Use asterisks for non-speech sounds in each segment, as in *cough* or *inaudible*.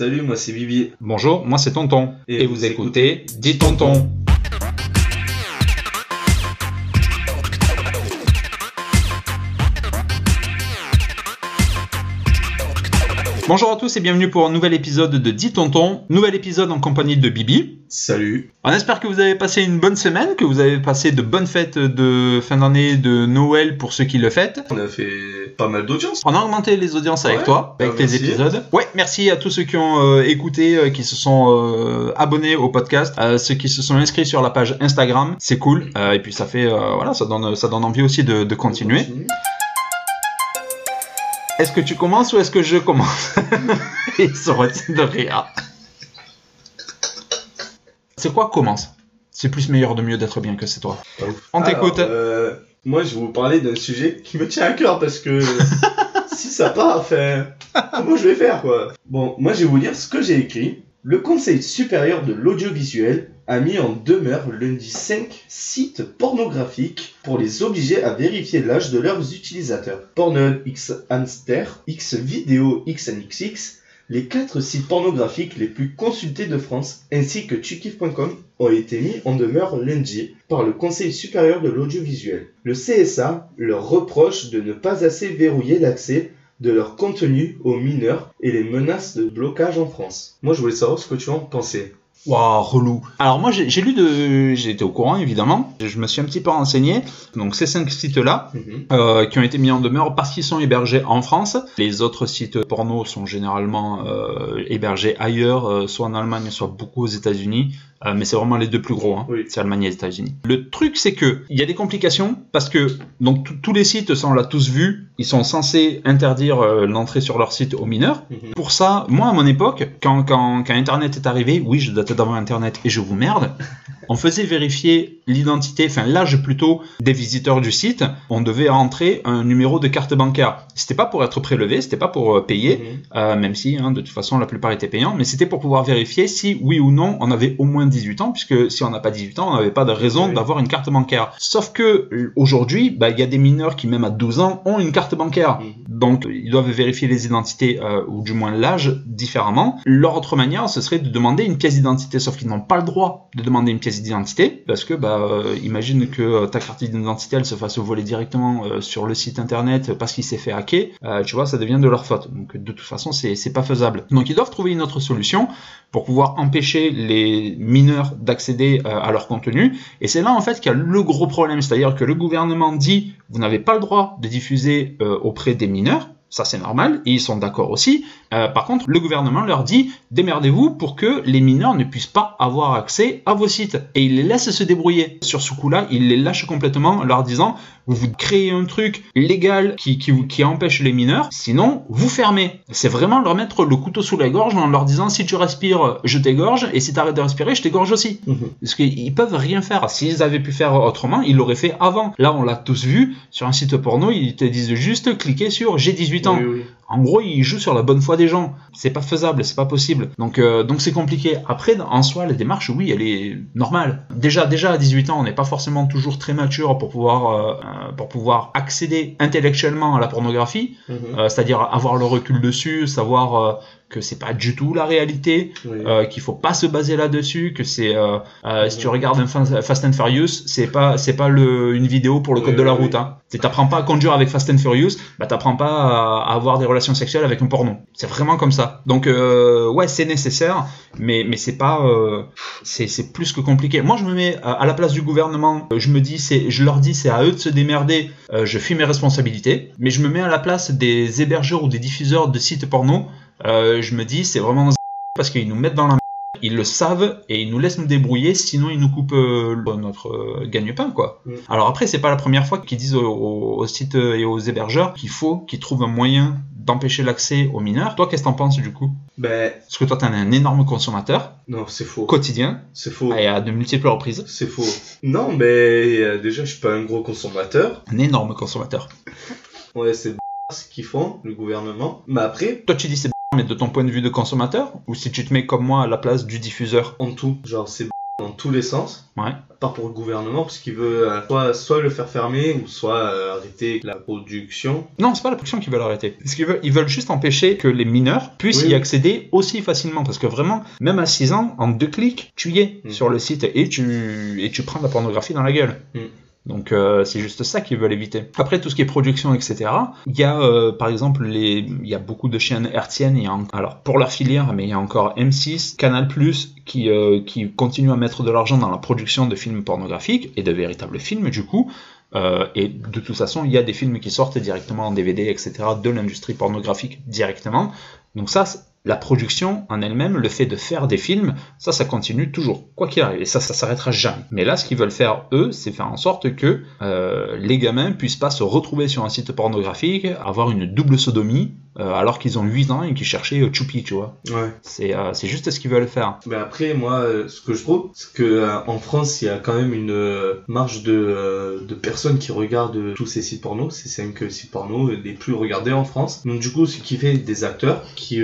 Salut, moi c'est Bibi. Bonjour, moi c'est Tonton. Et Et, vous vous écoutez Dis Tonton. Bonjour à tous et bienvenue pour un nouvel épisode de Dis Tonton. Nouvel épisode en compagnie de Bibi. Salut. On espère que vous avez passé une bonne semaine, que vous avez passé de bonnes fêtes de fin d'année, de Noël pour ceux qui le fêtent. On a fait pas mal d'audience. On a augmenté les audiences avec Ouais. toi, avec Ah, tes merci. épisodes. Ouais, merci à tous ceux qui ont euh, écouté, euh, qui se sont euh, abonnés au podcast, ceux qui se sont inscrits sur la page Instagram, c'est cool. Et puis ça fait, voilà, ça donne, ça donne envie aussi de, de continuer. Est-ce que tu commences ou est-ce que je commence *laughs* Ils se retiennent de rire. C'est quoi commence? C'est plus meilleur de mieux d'être bien que c'est toi. On t'écoute. Euh, moi je vais vous parler d'un sujet qui me tient à cœur parce que *laughs* si ça part, enfin, comment je vais faire quoi? Bon, moi je vais vous lire ce que j'ai écrit. Le Conseil supérieur de l'audiovisuel a mis en demeure lundi 5 sites pornographiques pour les obliger à vérifier l'âge de leurs utilisateurs. Pornhub, X-Hamster, X-Video, XNXX, les quatre sites pornographiques les plus consultés de France, ainsi que tukif.com, ont été mis en demeure lundi par le Conseil supérieur de l'audiovisuel. Le CSA leur reproche de ne pas assez verrouiller l'accès de leur contenu aux mineurs et les menaces de blocage en France. Moi, je voulais savoir ce que tu en pensais. Waouh, relou. Alors moi j'ai lu de... J'ai été au courant évidemment. Je me suis un petit peu renseigné. Donc ces cinq sites-là, Mhm. euh, qui ont été mis en demeure parce qu'ils sont hébergés en France. Les autres sites porno sont généralement euh, hébergés ailleurs, euh, soit en Allemagne, soit beaucoup aux États-Unis. Euh, mais c'est vraiment les deux plus gros, hein. Oui. c'est Allemagne et les États-Unis. Le truc, c'est que il y a des complications parce que donc tous- les sites, ça on l'a tous vu, ils sont censés interdire euh, l'entrée sur leur site aux mineurs. Mhm. Pour ça, moi à mon époque, quand, quand, quand Internet est arrivé, oui, je datais d'avant Internet et je vous merde, *laughs* on faisait vérifier l'identité, enfin l'âge plutôt, des visiteurs du site. On devait rentrer un numéro de carte bancaire. C'était pas pour être prélevé, c'était pas pour euh, payer, Mhm. même si hein, de toute façon la plupart étaient payants, mais c'était pour pouvoir vérifier si oui ou non on avait au moins 18 ans, puisque si on n'a pas 18 ans, on n'avait pas de raison Oui. d'avoir une carte bancaire. Sauf que euh, aujourd'hui, bah, il y a des mineurs qui même à 12 ans ont une carte bancaire. Mhm. Donc ils doivent vérifier les identités euh, ou du moins l'âge différemment. Leur autre manière, ce serait de demander une pièce d'identité, sauf qu'ils n'ont pas le droit de demander une pièce d'identité parce que bah euh, imagine que euh, ta carte d'identité elle se fasse voler directement euh, sur le site internet parce qu'il s'est fait hacker, euh, tu vois, ça devient de leur faute. Donc de toute façon, c'est pas faisable. Donc ils doivent trouver une autre solution pour pouvoir empêcher les mineurs d'accéder euh, à leur contenu. Et c'est là en fait qu'il y a le gros problème, c'est-à-dire que le gouvernement dit vous n'avez pas le droit de diffuser euh, auprès des mineurs. Ça c'est normal, et ils sont d'accord aussi. Euh, par contre, le gouvernement leur dit démerdez-vous pour que les mineurs ne puissent pas avoir accès à vos sites. Et il les laisse se débrouiller. Sur ce coup-là, il les lâche complètement en leur disant vous créez un truc légal qui, qui, qui empêche les mineurs, sinon vous fermez. C'est vraiment leur mettre le couteau sous la gorge en leur disant si tu respires, je t'égorge, et si tu arrêtes de respirer, je t'égorge aussi. Mhm. Parce qu'ils peuvent rien faire. S'ils avaient pu faire autrement, ils l'auraient fait avant. Là, on l'a tous vu, sur un site porno, ils te disent juste cliquez sur j'ai 18 ans. Oui, oui. En gros, ils jouent sur la bonne foi des gens. C'est pas faisable, c'est pas possible. Donc, euh, donc c'est compliqué. Après, en soi, la démarche, oui, elle est normale. Déjà, déjà à 18 ans, on n'est pas forcément toujours très mature pour pouvoir, euh, euh, pour pouvoir accéder intellectuellement à la pornographie, Mhm. euh, c'est-à-dire avoir le recul dessus, savoir euh, que c'est pas du tout la réalité, Oui. euh, qu'il faut pas se baser là-dessus, que c'est euh, euh, si tu regardes un Fa- Fast and Furious, c'est pas c'est pas le, une vidéo pour le code Oui, de la oui, route. Hein. Tu t'apprends pas à conduire avec Fast and Furious, bah t'apprends pas à, avoir des relations sexuelles avec un porno. C'est vraiment comme ça. Donc euh, ouais, c'est nécessaire, mais mais c'est pas euh, c'est c'est plus que compliqué. Moi, je me mets à, à la place du gouvernement. euh, Je me dis c'est je leur dis c'est à eux de se démerder. euh, je fuis mes responsabilités, mais je me mets à la place des hébergeurs ou des diffuseurs de sites porno. Euh, je me dis c'est vraiment dans parce qu'ils nous mettent dans la merde, ils le savent et ils nous laissent nous débrouiller, sinon ils nous coupent euh, notre euh, gagne-pain, quoi. Mm. Alors après, c'est pas la première fois qu'ils disent aux, sites et aux hébergeurs qu'il faut qu'ils trouvent un moyen d'empêcher l'accès aux mineurs. Toi, qu'est-ce que t'en penses du coup? Ben, Parce que toi, t'es un énorme consommateur non, c'est faux. quotidien C'est faux. et à de multiples reprises. C'est faux. Non, mais déjà, je suis pas un gros consommateur. Un énorme consommateur. Ouais, c'est ce qu'ils font, le gouvernement. Mais après, Toi, tu dis c'est mais de ton point de vue de consommateur ou si tu te mets comme moi à la place du diffuseur? En tout, genre, c'est dans tous les sens. Ouais. Pas pour le gouvernement, parce qu'il veut euh, soit, soit le faire fermer, ou soit euh, arrêter la production. Non, c'est pas la production qu'ils veulent arrêter. Parce qu'ils veulent, ils veulent juste empêcher que les mineurs puissent Oui, y accéder aussi facilement. Parce que vraiment, même à 6 ans, en deux clics, tu y es Mm. sur le site et tu, et tu prends de la pornographie dans la gueule. Mm. Donc euh, c'est juste ça qu'ils veulent éviter. Après tout ce qui est production, etc. Il y a euh, par exemple les, il y a beaucoup de chaînes hertziennes. Il y a en- alors pour leur filière, mais il y a encore M6, Canal+ qui euh, qui continuent à mettre de l'argent dans la production de films pornographiques et de véritables films du coup. Euh, et de toute façon, il y a des films qui sortent directement en DVD, etc. de l'industrie pornographique directement. Donc ça, la production en elle-même, le fait de faire des films, ça, ça continue toujours, quoi qu'il arrive. Et ça, ça s'arrêtera jamais. Mais là, ce qu'ils veulent faire, eux, c'est faire en sorte que euh, les gamins puissent pas se retrouver sur un site pornographique, avoir une double sodomie, euh, alors qu'ils ont 8 ans et qu'ils cherchaient euh, Choupi, tu vois. Ouais. C'est euh, c'est juste ce qu'ils veulent faire. Mais après, moi, ce que je trouve, c'est que en France, il y a quand même une marge de, de personnes qui regardent tous ces sites porno, ces 5 sites porno les plus regardés en France. Donc du coup, ce qui fait des acteurs qui,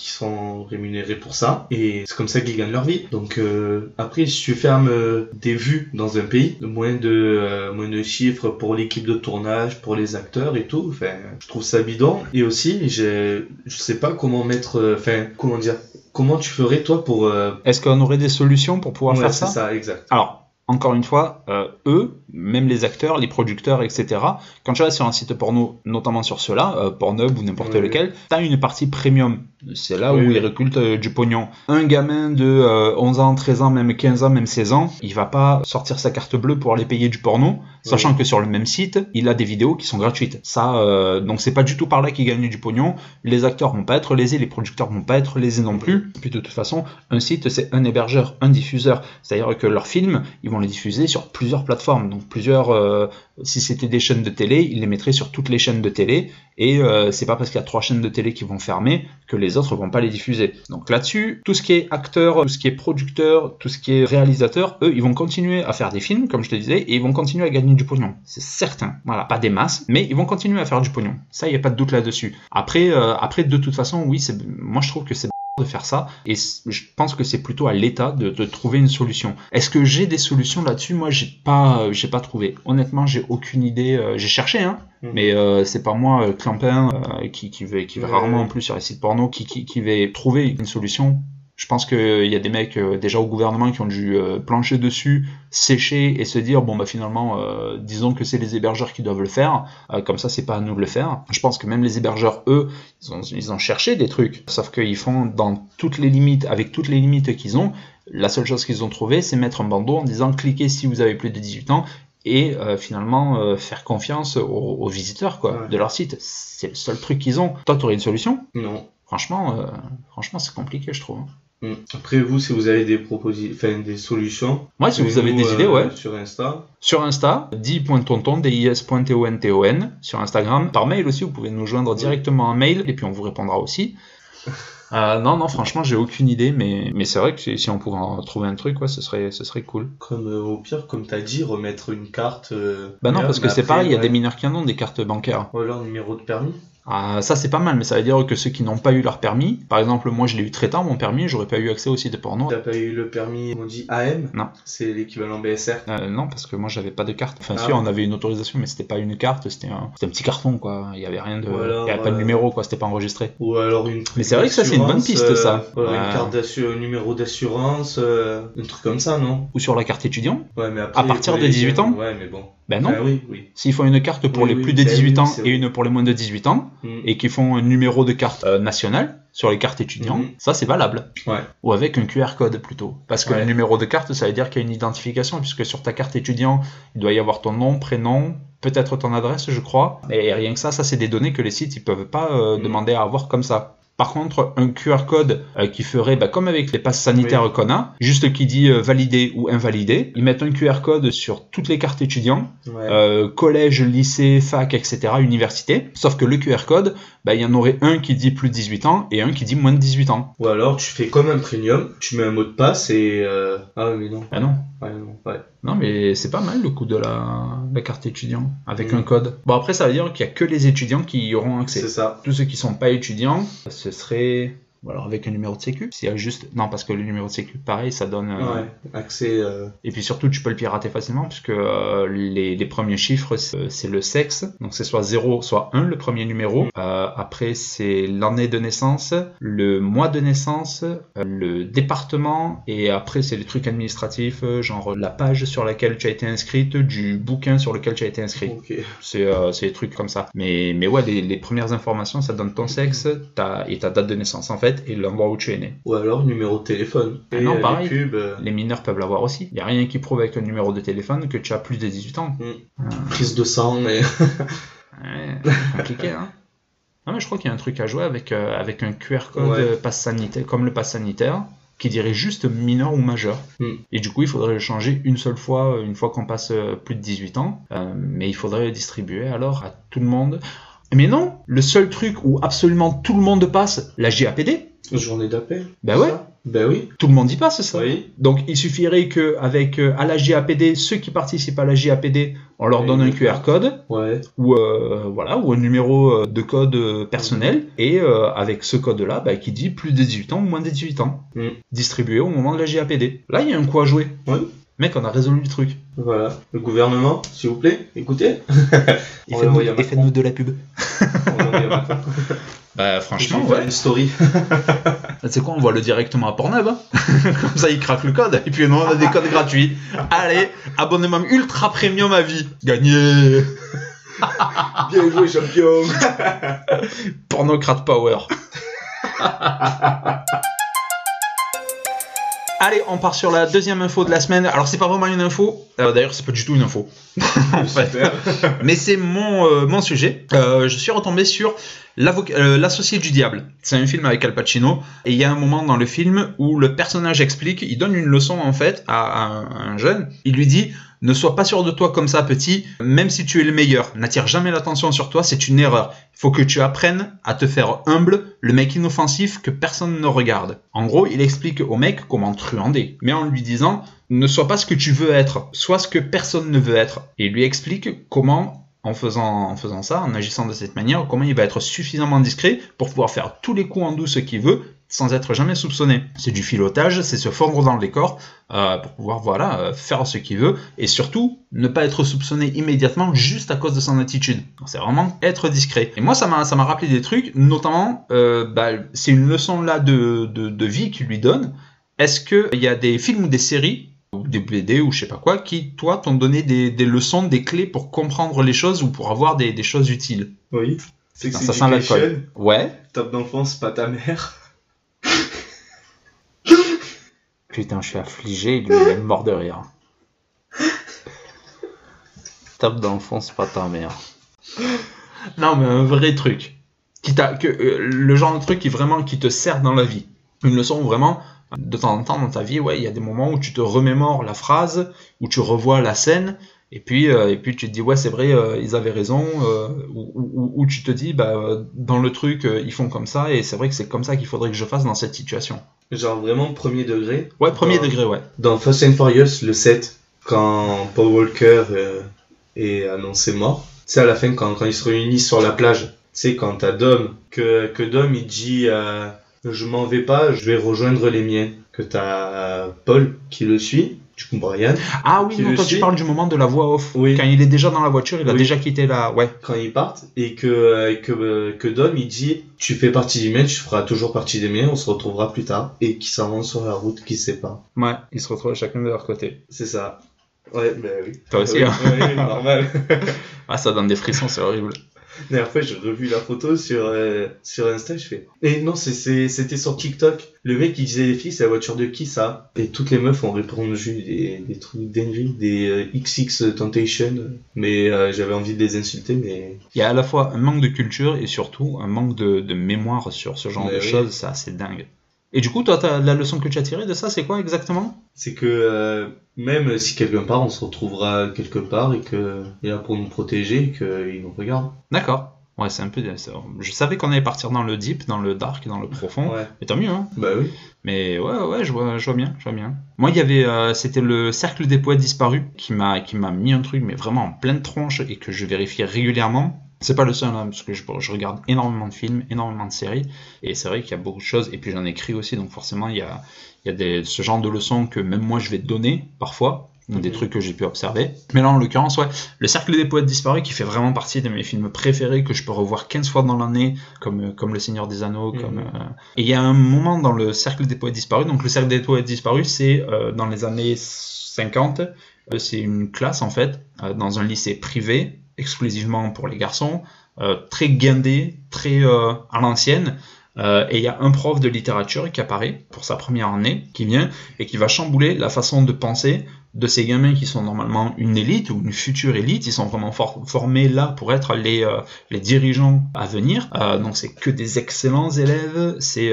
qui sont rémunérés pour ça, et c'est comme ça qu'ils gagnent leur vie. Donc euh, après, si tu fermes euh, des vues dans un pays, moins de, euh, moins de chiffres pour l'équipe de tournage, pour les acteurs et tout, enfin, je trouve ça bidon. Et aussi, je sais pas comment mettre, enfin, comment dire, comment tu ferais toi pour Est-ce qu'on aurait des solutions pour pouvoir Ouais, faire c'est ça ça, exact. Alors, encore une fois, eux, même les acteurs, les producteurs, etc., quand tu vas sur un site porno, notamment sur ceux-là, euh, Pornhub ou n'importe lequel, tu as une partie premium. C'est là Oui, où ils récoltent euh, du pognon. Un gamin de euh, 11 ans, 13 ans, même 15 ans, même 16 ans, il va pas sortir sa carte bleue pour aller payer du porno, sachant que sur le même site, il a des vidéos qui sont gratuites. Ça, euh, donc c'est pas du tout par là qu'ils gagnent du pognon. Les acteurs vont pas être lésés, les producteurs vont pas être lésés non plus. Puis de toute façon, un site, c'est un hébergeur, un diffuseur. C'est-à-dire que leurs films, ils vont les diffuser sur plusieurs plateformes. Donc plusieurs, euh, si c'était des chaînes de télé, ils les mettraient sur toutes les chaînes de télé. Et euh, c'est pas parce qu'il y a trois chaînes de télé qui vont fermer que les autres vont pas les diffuser. Donc là-dessus, tout ce qui est acteur, tout ce qui est producteur, tout ce qui est réalisateur, eux, ils vont continuer à faire des films, comme je te disais, et ils vont continuer à gagner du pognon. C'est certain. Voilà, pas des masses, mais ils vont continuer à faire du pognon. Ça, il y a pas de doute là-dessus. Après, euh, après, de toute façon, oui, c'est, moi je trouve que c'est de faire ça et je pense que c'est plutôt à l'État de, de trouver une solution. Est-ce que j'ai des solutions là-dessus? Moi, j'ai pas, euh, j'ai pas trouvé. Honnêtement, j'ai aucune idée. euh, j'ai cherché, hein, Mhm. mais euh, c'est pas moi, Clampin, euh, qui, qui va, qui va Ouais. rarement en plus sur les sites porno, qui, qui, qui va trouver une solution. Je pense qu'il y a des mecs euh, déjà au gouvernement qui ont dû euh, plancher dessus, sécher et se dire bon bah finalement euh, disons que c'est les hébergeurs qui doivent le faire, euh, comme ça c'est pas à nous de le faire. Je pense que même les hébergeurs eux ils ont, ils ont cherché des trucs, sauf qu'ils font dans toutes les limites, avec toutes les limites qu'ils ont. La seule chose qu'ils ont trouvé, c'est mettre un bandeau en disant cliquez si vous avez plus de 18 ans et euh, finalement euh, faire confiance aux, aux visiteurs quoi, Ouais. de leur site. C'est le seul truc qu'ils ont. Toi, tu aurais une solution? Non. Franchement, euh, franchement, c'est compliqué, je trouve. Mm. Après, vous, si vous avez des propositions, enfin, des solutions. Ouais, si vous avez des idées, ouais. Sur Insta. Sur Insta, di.tonton, dis.tonton, sur Instagram. Par mail aussi, vous pouvez nous joindre directement en mail, et puis on vous répondra aussi. *laughs* Euh, non, non, franchement, j'ai aucune idée, mais, mais c'est vrai que si, on pouvait en trouver un truc, ouais, ce serait, ce serait cool. Comme euh, au pire, comme t'as dit, remettre une carte. euh, Bah non, parce que c'est pareil, il y a des mineurs qui en ont des cartes bancaires. Ou alors numéro de permis. Ah, ça c'est pas mal, mais ça veut dire que ceux qui n'ont pas eu leur permis, par exemple moi je l'ai eu très tard mon permis, j'aurais pas eu accès au site porno. T'as pas eu le permis, on dit AM Non. C'est l'équivalent BSR. Euh, non, parce que moi j'avais pas de carte. Enfin, Ah si, ouais. on avait une autorisation, mais c'était pas une carte, c'était un, petit carton quoi. Il y avait rien de. Il y avait pas de euh, numéro quoi, c'était pas enregistré. Ou alors une. Mais c'est vrai que ça, c'est une bonne piste, ça. euh, voilà. Une carte d'assurance, numéro d'assurance, euh, un truc comme ça, non? Ou sur la carte étudiant? Ouais, mais après. À partir de les 18 jeunes, ans? Ouais, mais bon. Ben non. Ah oui, oui. S'ils font une carte pour Oui, les plus de ben 18 oui, ans et une pour les moins de 18 ans, Mm. et qui font un numéro de carte euh, national sur les cartes étudiants, Mhm. ça c'est valable. Ouais. Ou avec un QR code plutôt. Parce que Ouais. le numéro de carte, ça veut dire qu'il y a une identification, puisque sur ta carte étudiant, il doit y avoir ton nom, prénom, peut-être ton adresse, je crois. Et rien que ça, ça c'est des données que les sites ils peuvent pas euh, Mhm. demander à avoir comme ça. Par contre, un QR code euh, qui ferait, bah, comme avec les passes sanitaires Oui. qu'on a, juste qui dit euh, validé ou invalidé, ils mettent un QR code sur toutes les cartes étudiants, Ouais. euh, collège, lycée, fac, etc., université. Sauf que le QR code, bah, il y en aurait un qui dit plus de 18 ans et un qui dit moins de 18 ans. Ou alors tu fais comme un premium, tu mets un mot de passe et. euh, Ah, mais non. Ah non. Ouais, non. Ouais. Non, mais c'est pas mal le coût de la, la carte étudiant avec Mm. un code. Bon, après, ça veut dire qu'il y a que les étudiants qui y auront accès. C'est ça. Tous ceux qui sont pas étudiants, ce serait Ou alors avec un numéro de sécu. S'il y a juste. Non, parce que le numéro de sécu, pareil, ça donne. euh, Ouais, accès. euh, Et puis surtout, tu peux le pirater facilement, puisque euh, les, les premiers chiffres, c'est le sexe. Donc c'est soit 0, soit 1, le premier numéro. Euh, après, c'est l'année de naissance, le mois de naissance, le département, et après, c'est les trucs administratifs, genre la page sur laquelle tu as été inscrite, du bouquin sur lequel tu as été inscrit. Ok. C'est c'est des trucs comme ça. Mais, mais ouais, les, les premières informations, ça donne ton sexe ta, et ta date de naissance, en fait, et l'endroit où tu es né. Ou alors numéro de téléphone. Ah Et non, euh, les pareil. pubs. euh, Les mineurs peuvent l'avoir aussi. Il n'y a rien qui prouve avec un numéro de téléphone que tu as plus de 18 ans. prise de sang, mais. *laughs* Ouais, compliqué, hein. Non, mais je crois qu'il y a un truc à jouer avec, euh, avec un QR code Ouais. euh, sanitaire, comme le pass sanitaire, qui dirait juste mineur ou majeur. Mm. Et du coup, il faudrait le changer une seule fois, euh, une fois qu'on passe euh, plus de 18 ans. Euh, mais il faudrait le distribuer alors à tout le monde. Mais non, le seul truc où absolument tout le monde passe, la JAPD, Journée d'appel. Bah ouais. ça Bah oui. tout le monde y passe ça. Oui. Donc il suffirait que avec euh, à la JAPD, ceux qui participent à la JAPD, on leur donne un. QR code Ouais. ou euh, voilà ou un numéro euh, de code personnel et euh, avec ce code là bah, qui dit plus de 18 ans ou moins de 18 ans Mm. distribué au moment de la JAPD. Là il y a un coup à jouer. Oui. Mec on a résolu le truc. Voilà. Le gouvernement, s'il vous plaît, écoutez. *laughs* Et faites-nous de la pub. *laughs* *laughs* Bah franchement ouais. une story. C'est quoi on voit le directement à Pornhub. hein? Comme ça il craque le code et puis nous on a des codes gratuits. Allez abonnement ultra premium à vie. Gagné. Bien joué, champion. Pornocrate Power. Allez, on part sur la deuxième info de la semaine. Alors, c'est pas vraiment une info. Euh, D'ailleurs, c'est pas du tout une info. *laughs* en fait. Mais c'est mon, euh, mon sujet. Euh, je suis retombé sur L'associé du diable. C'est un film avec Al Pacino. Et il y a un moment dans le film où le personnage explique, il donne une leçon en fait à un, à un jeune. Il lui dit Ne sois pas sûr de toi comme ça, petit, même si tu es le meilleur. N'attire jamais l'attention sur toi, c'est une erreur. Il faut que tu apprennes à te faire humble, le mec inoffensif que personne ne regarde. En gros, il explique au mec comment truander, mais en lui disant ne sois pas ce que tu veux être, sois ce que personne ne veut être. Et il lui explique comment, en faisant, ça, en agissant de cette manière, comment il va être suffisamment discret pour pouvoir faire tous les coups en douce qu'il veut sans être jamais soupçonné. C'est du filotage, c'est se fondre dans le décor euh, pour pouvoir voilà euh, faire ce qu'il veut et surtout ne pas être soupçonné immédiatement juste à cause de son attitude. C'est vraiment être discret. Et moi ça m'a rappelé des trucs, notamment euh, bah, c'est une leçon là de, de, vie qu'il lui donne. Est-ce qu'il y a des films ou des séries des BD ou je sais pas quoi qui toi t'ont donné des, des leçons, des clés pour comprendre les choses ou pour avoir des, des choses utiles Oui. C'est que ça sent l'alcool. Ouais. Top d'enfance, pas ta mère. *laughs* Putain, je suis affligé, lui, il est mort de rire. Fond, c'est pas ta mère. Non, mais un vrai truc. Qui t'a, que, euh, le genre de truc qui vraiment qui te sert dans la vie. Une leçon où vraiment, de temps en temps dans ta vie, ouais, il y a des moments où tu te remémores la phrase, où tu revois la scène, et puis, euh, et puis tu te dis, ouais, c'est vrai, euh, ils avaient raison, euh, ou, ou- ou tu te dis, bah, dans le truc, ils font comme ça, et c'est vrai que c'est comme ça qu'il faudrait que je fasse dans cette situation. Genre vraiment premier degré. Ouais, premier Dans- degré, ouais. Dans Fast and Furious, le 7, quand Paul Walker est annoncé mort, c'est à la fin quand, quand ils se réunissent sur la plage. Tu sais, quand t'as Dom, que, que Dom il dit Je m'en vais pas, je vais rejoindre les miens. Que t'as Paul qui le suit, du coup Brian, Ah oui, non, toi tu parles du moment de la voix off. Oui. Quand il est déjà dans la voiture, il a Oui. déjà quitté la. Ouais. quand ils partent, et que, euh, que, euh, que Dom il dit Tu fais partie des miens, tu feras toujours partie des miens, on se retrouvera plus tard. Et qui s'avance sur la route, qui sépare. Ouais, ils se retrouvent chacun de leur côté. C'est ça. Ouais, bah oui. Toi aussi, Oui, hein. oui, normal. *laughs* Ah, ça donne des frissons, c'est horrible. La dernière fois, j'ai revu la photo sur, euh, sur Insta, je fais. Et non, c'est- c'est- c'était sur TikTok. Le mec, il disait les filles, c'est la voiture de qui ça? Et toutes les meufs ont répondu des, des trucs d'énergie, des euh, XX Temptation. Mais euh, j'avais envie de les insulter, mais. Il y a à la fois un manque de culture et surtout un manque de, de mémoire sur ce genre Mais de oui. choses, c'est assez dingue. Et du coup, toi, la leçon que tu as tirée de ça, c'est quoi exactement? C'est que euh, même si quelqu'un part, on se retrouvera quelque part et que il est là pour nous protéger et qu'il nous regarde. D'accord. Ouais, c'est un peu. Je savais qu'on allait partir dans le deep, dans le dark, dans le profond. Ouais. Mais tant mieux, hein. Bah oui. Mais ouais, ouais, je vois, je vois bien, je vois bien. Moi, il y avait, euh, c'était le cercle des poètes disparus qui m'a, qui m'a mis un truc, mais vraiment en pleine tronche et que je vérifiais régulièrement. C'est pas le seul, hein, parce que je, je regarde énormément de films, énormément de séries, et c'est vrai qu'il y a beaucoup de choses, et puis j'en écris aussi, donc forcément il y a, il y a des, ce genre de leçons que même moi je vais donner parfois, des Mhm. trucs que j'ai pu observer. Mais là, en l'occurrence, ouais, Le Cercle des Poètes Disparus, qui fait vraiment partie de mes films préférés, que je peux revoir 15 fois dans l'année, comme, comme Le Seigneur des Anneaux. Mhm. comme euh, Et il y a un moment dans Le Cercle des Poètes Disparus, donc Le Cercle des Poètes Disparus, c'est euh, dans les années 50, euh, c'est une classe, en fait, euh, dans un lycée privé, exclusivement pour les garçons, euh, très guindé, très euh, à l'ancienne. Euh, et il y a un prof de littérature qui apparaît pour sa première année, qui vient et qui va chambouler la façon de penser de ces gamins qui sont normalement une élite ou une future élite. Ils sont vraiment for- formés là pour être les, les dirigeants à venir. Euh, donc c'est que des excellents élèves. C'est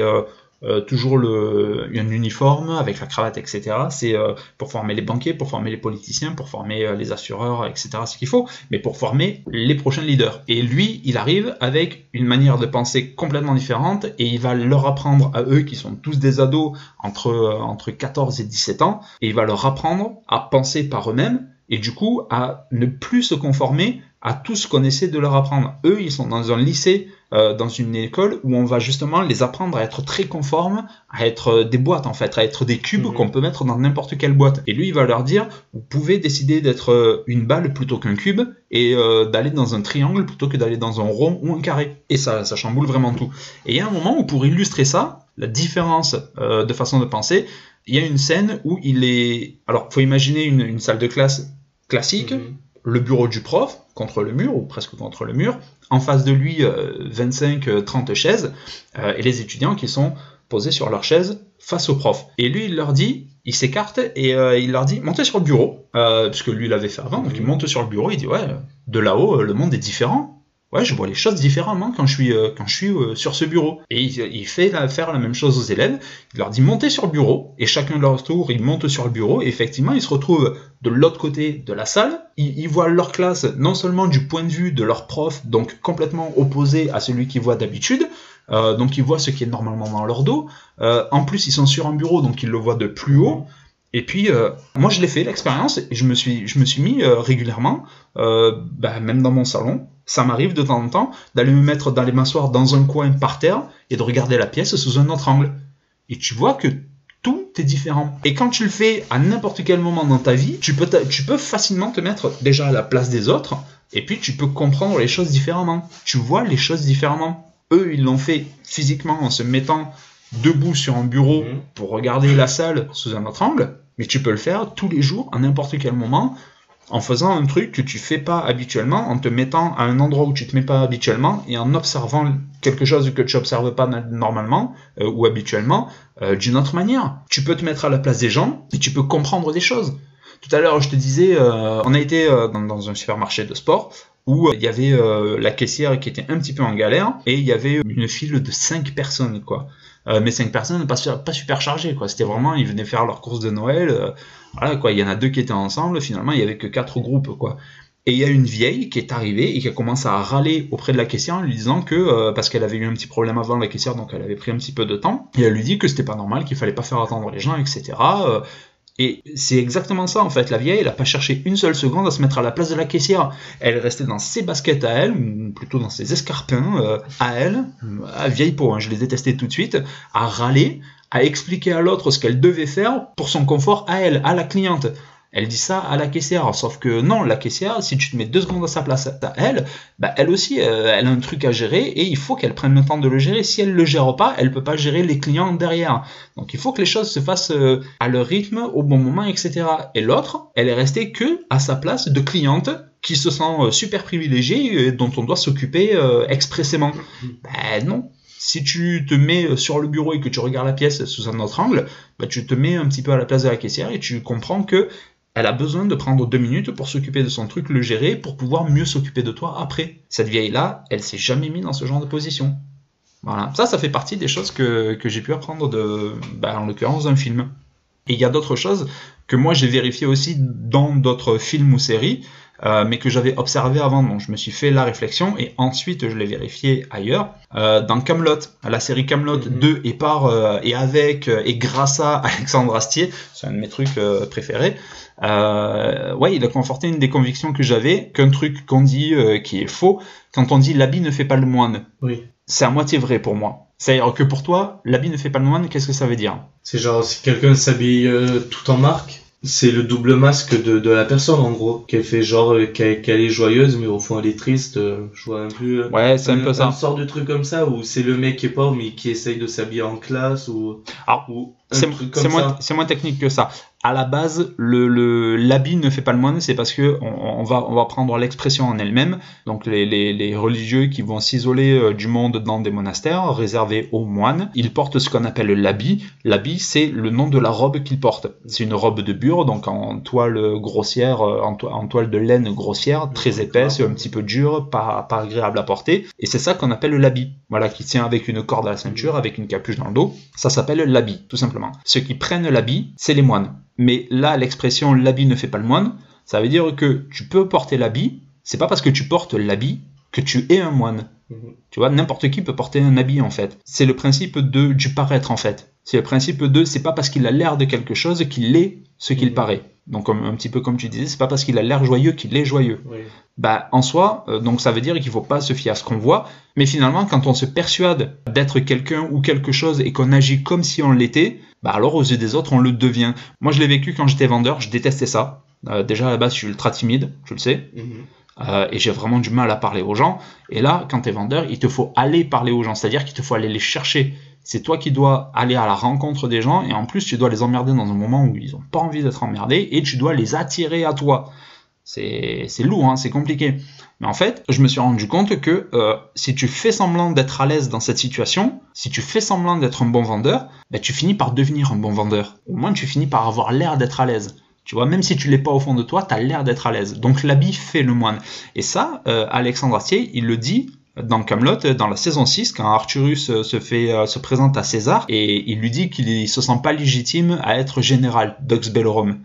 euh, toujours le, un uniforme avec la cravate, etc. C'est euh, pour former les banquiers, pour former les politiciens, pour former euh, les assureurs, etc. Ce qu'il faut, mais pour former les prochains leaders. Et lui, il arrive avec une manière de penser complètement différente et il va leur apprendre à eux qui sont tous des ados entre, euh, entre 14 et 17 ans et il va leur apprendre à penser par eux-mêmes et du coup à ne plus se conformer à tout ce qu'on essaie de leur apprendre. Eux, ils sont dans un lycée, euh, dans une école où on va justement les apprendre à être très conformes, à être euh, des boîtes en fait, à être des cubes Mhm. qu'on peut mettre dans n'importe quelle boîte. Et lui, il va leur dire, vous pouvez décider d'être euh, une balle plutôt qu'un cube et euh, d'aller dans un triangle plutôt que d'aller dans un rond ou un carré. Et ça, ça chamboule vraiment tout. Et il y a un moment où pour illustrer ça, la différence euh, de façon de penser, il y a une scène où il est... Alors, faut imaginer une, une salle de classe classique, Mhm. le bureau du prof contre le mur, ou presque contre le mur, en face de lui 25-30 chaises, euh, et les étudiants qui sont posés sur leurs chaises face au prof. Et lui, il leur dit, il s'écarte et euh, il leur dit, montez sur le bureau, euh, puisque lui l'avait fait avant, donc il monte sur le bureau, il dit, ouais, de là-haut, euh, le monde est différent. Ouais, je vois les choses différemment quand je suis, euh, quand je suis euh, sur ce bureau. Et il, il fait la, faire la même chose aux élèves. Il leur dit montez sur le bureau, et chacun de leur tour, ils montent sur le bureau, et effectivement, ils se retrouvent de l'autre côté de la salle. Ils, ils voient leur classe non seulement du point de vue de leur prof, donc complètement opposé à celui qu'ils voient d'habitude, euh, donc ils voient ce qui est normalement dans leur dos. Euh, en plus, ils sont sur un bureau, donc ils le voient de plus haut. Et puis, euh, moi, je l'ai fait l'expérience, et je me suis, je me suis mis euh, régulièrement, euh, bah, même dans mon salon, ça m'arrive de temps en temps d'aller me mettre, d'aller m'asseoir dans un coin par terre et de regarder la pièce sous un autre angle. Et tu vois que tout est différent. Et quand tu le fais à n'importe quel moment dans ta vie, tu peux, tu peux facilement te mettre déjà à la place des autres, et puis tu peux comprendre les choses différemment. Tu vois les choses différemment. Eux, ils l'ont fait physiquement en se mettant debout sur un bureau Mhm. pour regarder la salle sous un autre angle, mais tu peux le faire tous les jours, à n'importe quel moment, en faisant un truc que tu fais pas habituellement, en te mettant à un endroit où tu te mets pas habituellement et en observant quelque chose que tu observes pas normalement euh, ou habituellement euh, d'une autre manière. Tu peux te mettre à la place des gens et tu peux comprendre des choses. Tout à l'heure, je te disais, euh, on a été dans, un supermarché de sport où il y avait la caissière qui était un petit peu en galère et il y avait une file de 5 personnes quoi. Euh, mais 5 personnes pas, pas super chargées quoi. C'était vraiment ils venaient faire leurs courses de Noël. euh, quoi, il y en a deux qui étaient ensemble, finalement il y avait que quatre groupes quoi. Et il y a une vieille qui est arrivée et qui a commencé à râler auprès de la caissière en lui disant que, euh, parce qu'elle avait eu un petit problème avant la caissière, donc elle avait pris un petit peu de temps, et elle lui dit que c'était pas normal, qu'il fallait pas faire attendre les gens, etc. et c'est exactement ça en fait. La vieille, elle a pas cherché une seule seconde à se mettre à la place de la caissière. Elle est restée dans ses baskets à elle, ou plutôt dans ses escarpins euh, à elle, à vieille peau, hein, je les ai testés tout de suite, à râler, à expliquer à l'autre ce qu'elle devait faire pour son confort à elle, à la cliente. Elle dit ça à la caissière, sauf que non, la caissière, si tu te mets deux secondes à sa place à elle, bah elle aussi, euh, elle a un truc à gérer et il faut qu'elle prenne le temps de le gérer. Si elle le gère pas, elle peut pas gérer les clients derrière. Donc il faut que les choses se fassent euh, à leur rythme, au bon moment, etc. Et l'autre, elle est restée que à sa place de cliente qui se sent euh, super privilégiée et dont on doit s'occuper expressément. Ben non. Si tu te mets sur le bureau et que tu regardes la pièce sous un autre angle, bah, tu te mets un petit peu à la place de la caissière et tu comprends que elle a besoin de prendre deux minutes pour s'occuper de son truc, le gérer, pour pouvoir mieux s'occuper de toi après. Cette vieille-là, elle s'est jamais mise dans ce genre de position. Voilà. Ça, ça fait partie des choses que, j'ai pu apprendre de, bah, en l'occurrence, d'un film. Et il y a d'autres choses que moi j'ai vérifiées aussi dans d'autres films ou séries. Euh, mais que j'avais observé avant. Donc je me suis fait la réflexion et ensuite je l'ai vérifié ailleurs. Euh, dans Camelot, la série Camelot Mhm. 2 et par euh, et avec euh, et grâce à *laughs* Alexandre Astier, c'est un de mes trucs préférés. Ouais, il a conforté une des convictions que j'avais, qu'un truc qu'on dit qui est faux, quand on dit l'habit ne fait pas le moine, Oui. c'est à moitié vrai pour moi. C'est-à-dire que pour toi, l'habit ne fait pas le moine, qu'est-ce que ça veut dire? C'est genre, si quelqu'un s'habille tout en marque, c'est le double masque de, de la personne, en gros. Qu'elle fait genre euh, qu'elle est joyeuse, mais au fond elle est triste. euh, je vois un peu... Ouais, c'est un peu ça. Une sorte de truc comme ça, où c'est le mec qui est pauvre, mais qui essaye de s'habiller en classe, ou... Alors, ou C'est moins, technique que ça. À la base, le l'habit ne fait pas le moine, c'est parce que on, on va on va prendre l'expression en elle-même. Donc les, les, les religieux qui vont s'isoler euh, du monde dans des monastères réservés aux moines, ils portent ce qu'on appelle l'habit. L'habit, c'est le nom de la robe qu'ils portent. C'est une robe de bure, donc en toile grossière, euh, en, to- en toile de laine grossière, très épaisse, un petit peu dure, pas, pas agréable à porter. Et c'est ça qu'on appelle l'habit. Voilà, qui tient avec une corde à la ceinture, avec une capuche dans le dos. Ça s'appelle l'habit, tout simplement. Ceux qui prennent l'habit, c'est les moines. Mais là, l'expression l'habit ne fait pas le moine, ça veut dire que tu peux porter l'habit, c'est pas parce que tu portes l'habit que tu es un moine. Mhm. Tu vois, n'importe qui peut porter un habit en fait. C'est le principe de du paraître en fait. C'est le principe de c'est pas parce qu'il a l'air de quelque chose qu'il est ce qu'il Mhm. paraît. Donc un petit peu comme tu disais, c'est pas parce qu'il a l'air joyeux qu'il est joyeux. Oui. Bah, en soi, euh, donc ça veut dire qu'il faut pas se fier à ce qu'on voit, mais finalement, quand on se persuade d'être quelqu'un ou quelque chose et qu'on agit comme si on l'était, bah alors aux yeux des autres, on le devient. Moi, je l'ai vécu quand j'étais vendeur, je détestais ça. Euh, déjà à la base, je suis ultra timide, tu le sais, Mhm. euh, et j'ai vraiment du mal à parler aux gens. Et là, quand tu es vendeur, il te faut aller parler aux gens, c'est-à-dire qu'il te faut aller les chercher. C'est toi qui dois aller à la rencontre des gens, et en plus, tu dois les emmerder dans un moment où ils n'ont pas envie d'être emmerdés, et tu dois les attirer à toi. C'est c'est lourd, hein, c'est compliqué. Mais en fait, je me suis rendu compte que euh, si tu fais semblant d'être à l'aise dans cette situation, si tu fais semblant d'être un bon vendeur, ben, tu finis par devenir un bon vendeur. Au moins, tu finis par avoir l'air d'être à l'aise. Tu vois, même si tu l'es pas au fond de toi, tu as l'air d'être à l'aise. Donc l'habit fait le moine. Et ça, euh, Alexandre Astier, il le dit dans Camelot, dans la saison 6, quand Arthurus euh, se fait euh, se présente à César et il lui dit qu'il se sent pas légitime à être général, Dux Bellorum.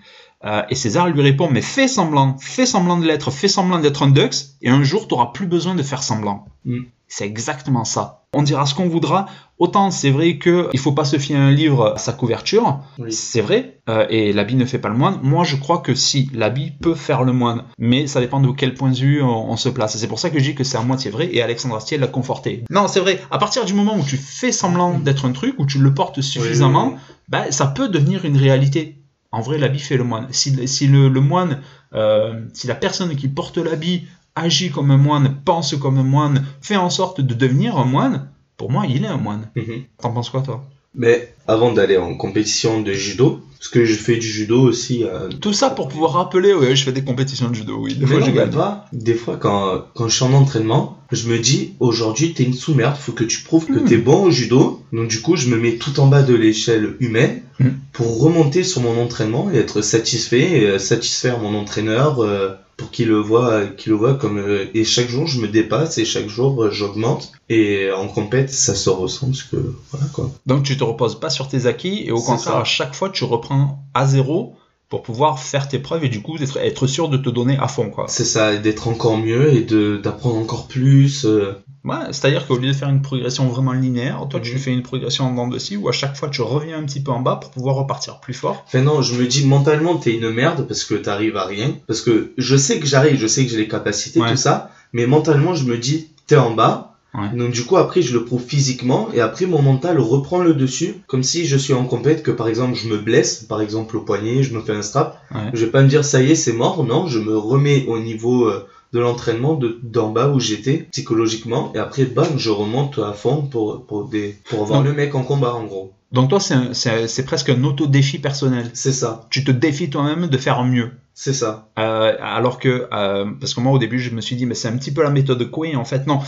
Euh, et César lui répond mais fais semblant, fais semblant de l'être, fais semblant d'être un Dux et un jour tu auras plus besoin de faire semblant. Mm. C'est exactement ça. On dira ce qu'on voudra. Autant c'est vrai que il faut pas se fier à un livre à sa couverture, Oui. c'est vrai, euh, et l'habit ne fait pas le moine. Moi, je crois que si, l'habit peut faire le moine, mais ça dépend de quel point de vue on, on se place. C'est pour ça que je dis que c'est à moitié vrai, et Alexandre Astier l'a conforté. Non, c'est vrai, à partir du moment où tu fais semblant d'être un truc, où tu le portes suffisamment, Oui, oui, bah, ça peut devenir une réalité. En vrai, l'habit fait le moine. Si, si le, le moine, euh, si la personne qui porte l'habit agit comme un moine, pense comme un moine, fait en sorte de devenir un moine, pour moi, il est un moine. Mhm. T'en penses quoi, toi? Mais avant d'aller en compétition de judo, parce que je fais du judo aussi. euh, Tout ça pour pouvoir rappeler, ouais, je fais des compétitions de judo, oui. Des Mais fois, non, je gagne. pas. Des fois, quand, quand je suis en entraînement, je me dis, aujourd'hui, t'es une sous-merde, faut que tu prouves que Hmm. t'es bon au judo. Donc, du coup, je me mets tout en bas de l'échelle humaine Hmm. pour remonter sur mon entraînement et être satisfait et euh, satisfaire mon entraîneur euh, pour qu'il le voit, qu'il le comme, euh, et chaque jour, je me dépasse et chaque jour, euh, j'augmente. Et en compète, ça se ressent parce que, voilà, quoi. Donc tu te reposes pas sur tes acquis et au contraire ça. à chaque fois tu reprends à zéro pour pouvoir faire tes preuves et du coup être, être sûr de te donner à fond quoi. C'est ça, d'être encore mieux et de, d'apprendre encore plus. euh, Ouais, c'est-à-dire qu'au lieu de faire une progression vraiment linéaire, toi tu Mhm. fais une progression en dents de scie où à chaque fois tu reviens un petit peu en bas pour pouvoir repartir plus fort. Enfin non, je me dis mentalement t'es une merde parce que t'arrives à rien. Parce que je sais que j'arrive, je sais que j'ai les capacités, Ouais. tout ça. Mais mentalement je me dis t'es en bas. Ouais. Donc du coup après je le prouve physiquement et après mon mental reprend le dessus. Comme si je suis en compète, que par exemple je me blesse, par exemple au poignet, je me fais un strap. Ouais. Je vais pas me dire ça y est c'est mort, non, je me remets au niveau euh, de l'entraînement de d'en bas où j'étais psychologiquement et après bam je remonte à fond pour pour des pour le mec en combat en gros. Donc toi c'est presque un auto-défi personnel. C'est ça, Tu te défies toi-même de faire mieux. c'est ça. Euh, alors que, euh, parce que moi au début je me suis dit, mais c'est un petit peu la méthode Coué, en fait non,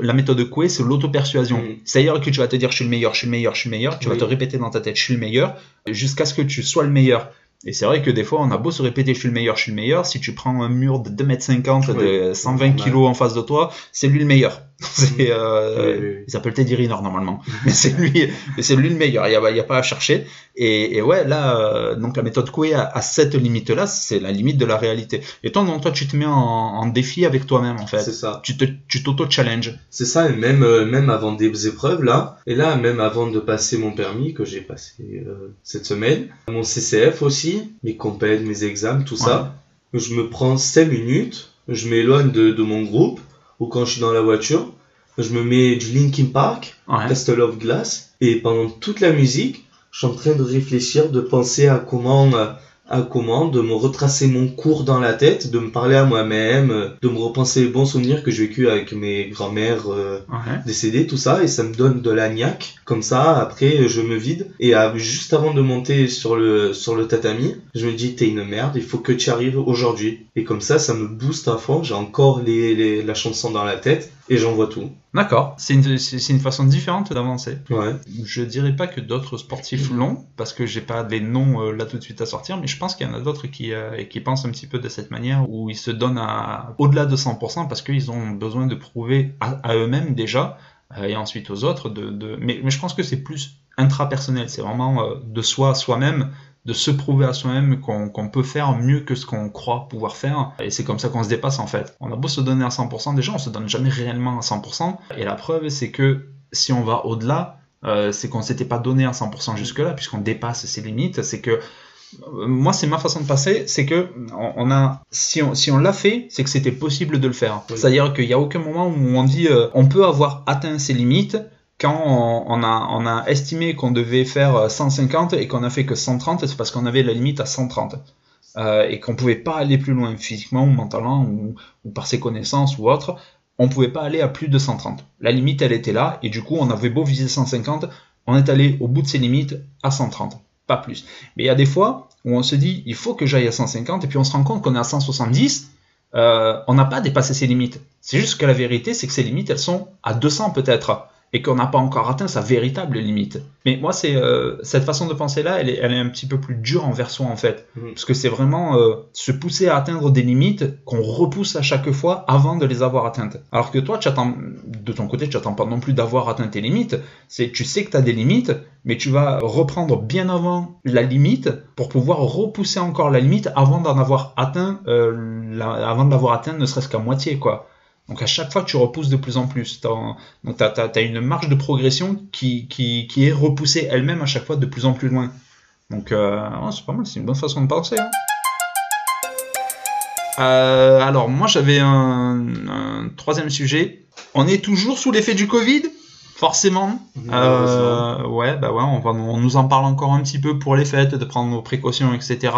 la méthode Coué c'est l'auto-persuasion. Mm. C'est-à-dire que tu vas te dire je suis le meilleur, je suis le meilleur, je suis le meilleur, tu vas te répéter dans ta tête je suis le meilleur, jusqu'à ce que tu sois le meilleur. Et c'est vrai que des fois on a beau se répéter je suis le meilleur, je suis le meilleur, si tu prends un mur de 2m50 de Oui. 120 Normal. kg en face de toi, c'est lui le meilleur. *laughs* C'est, euh, Oui, oui, oui. Il s'appelle Teddy Riner normalement, mais c'est lui, mais c'est lui le meilleur. Il y a, pas à chercher. Et, et ouais, là, euh, donc la méthode Coué à, cette limite-là, c'est la limite de la réalité. Et toi, non, toi, tu te mets en, en défi avec toi-même en fait. C'est ça. Tu te, tu t'auto-challenge. C'est ça, et même, euh, même avant des épreuves, là, et là, même avant de passer mon permis, que j'ai passé euh, cette semaine, mon CCF aussi, mes compètes, mes examens, tout ça, je me prends 5 minutes, je m'éloigne de, de mon groupe, ou quand je suis dans la voiture, je me mets du Linkin Park, Ouais. Castle of Glass, et pendant toute la musique, je suis en train de réfléchir, de penser à comment, euh, à comment, de me retracer mon cours dans la tête, de me parler à moi-même, euh, de me repenser les bons souvenirs que j'ai vécu avec mes grands-mères euh, Ouais. décédées, tout ça, et ça me donne de la niaque. Comme ça, après, je me vide. Et à- juste avant de monter sur le, sur le tatami, je me dis, t'es une merde, il faut que tu arrives aujourd'hui. Et comme ça, ça me booste à fond, j'ai encore les, les- la chanson dans la tête, et j'envoie tout. D'accord. C'est une, une façon différente d'avancer. Ouais. Je dirais pas que d'autres sportifs l'ont, parce que j'ai pas les noms euh, là tout de suite à sortir, mais je pense qu'il y en a d'autres qui, euh, qui pensent un petit peu de cette manière, où ils se donnent à au-delà de 100% parce qu'ils ont besoin de prouver à, à eux-mêmes déjà, euh, et ensuite aux autres. De, de... Mais, mais je pense que c'est plus intrapersonnel, c'est vraiment euh, de soi à soi-même, de se prouver à soi-même qu'on qu'on peut faire mieux que ce qu'on croit pouvoir faire. Et c'est comme ça qu'on se dépasse en fait. On a beau se donner à 100%, déjà on se donne jamais réellement à 100%. Et la preuve c'est que si on va au-delà, euh, c'est qu'on s'était pas donné à 100% jusque-là, puisqu'on dépasse ses limites. C'est que euh, moi, c'est ma façon de passer, c'est que on, on a, si on, si on l'a fait, c'est que c'était possible de le faire. Oui. C'est-à-dire qu'il n'y a aucun moment où on dit, euh, on peut avoir atteint ses limites quand on, a, estimé qu'on devait faire 150 et qu'on a fait que 130, c'est parce qu'on avait la limite à 130. Euh, et qu'on pouvait pas aller plus loin physiquement ou mentalement ou, ou par ses connaissances ou autre, on pouvait pas aller à plus de 130. La limite, elle était là, et du coup, on avait beau viser 150, on est allé au bout de ses limites à 130, pas plus. Mais il y a des fois où on se dit, il faut que j'aille à 150, et puis on se rend compte qu'on est à 170, euh, on n'a pas dépassé ses limites. C'est juste que la vérité, c'est que ses limites, elles sont à 200 peut-être, et qu'on n'a pas encore atteint sa véritable limite. Mais moi, c'est euh, cette façon de penser là, elle est, elle est un petit peu plus dure envers soi en fait, Mhm. parce que c'est vraiment euh, se pousser à atteindre des limites qu'on repousse à chaque fois avant de les avoir atteintes. Alors que toi, tu attends, de ton côté, tu attends pas non plus d'avoir atteint tes limites. C'est, tu sais que tu as des limites, mais tu vas reprendre bien avant la limite pour pouvoir repousser encore la limite avant d'en avoir atteint, euh, la- avant de l'avoir atteint, ne serait-ce qu'à moitié quoi. Donc à chaque fois, tu repousses de plus en plus. Donc tu as, une marge de progression qui, qui, qui est repoussée elle-même à chaque fois de plus en plus loin. Donc euh, c'est pas mal, c'est une bonne façon de penser. hein. Euh, alors moi j'avais un, un troisième sujet. On est toujours sous l'effet du Covid, forcément. Euh, ouais, bah ouais, on, va, on nous en parle encore un petit peu pour les fêtes, de prendre nos précautions, etc.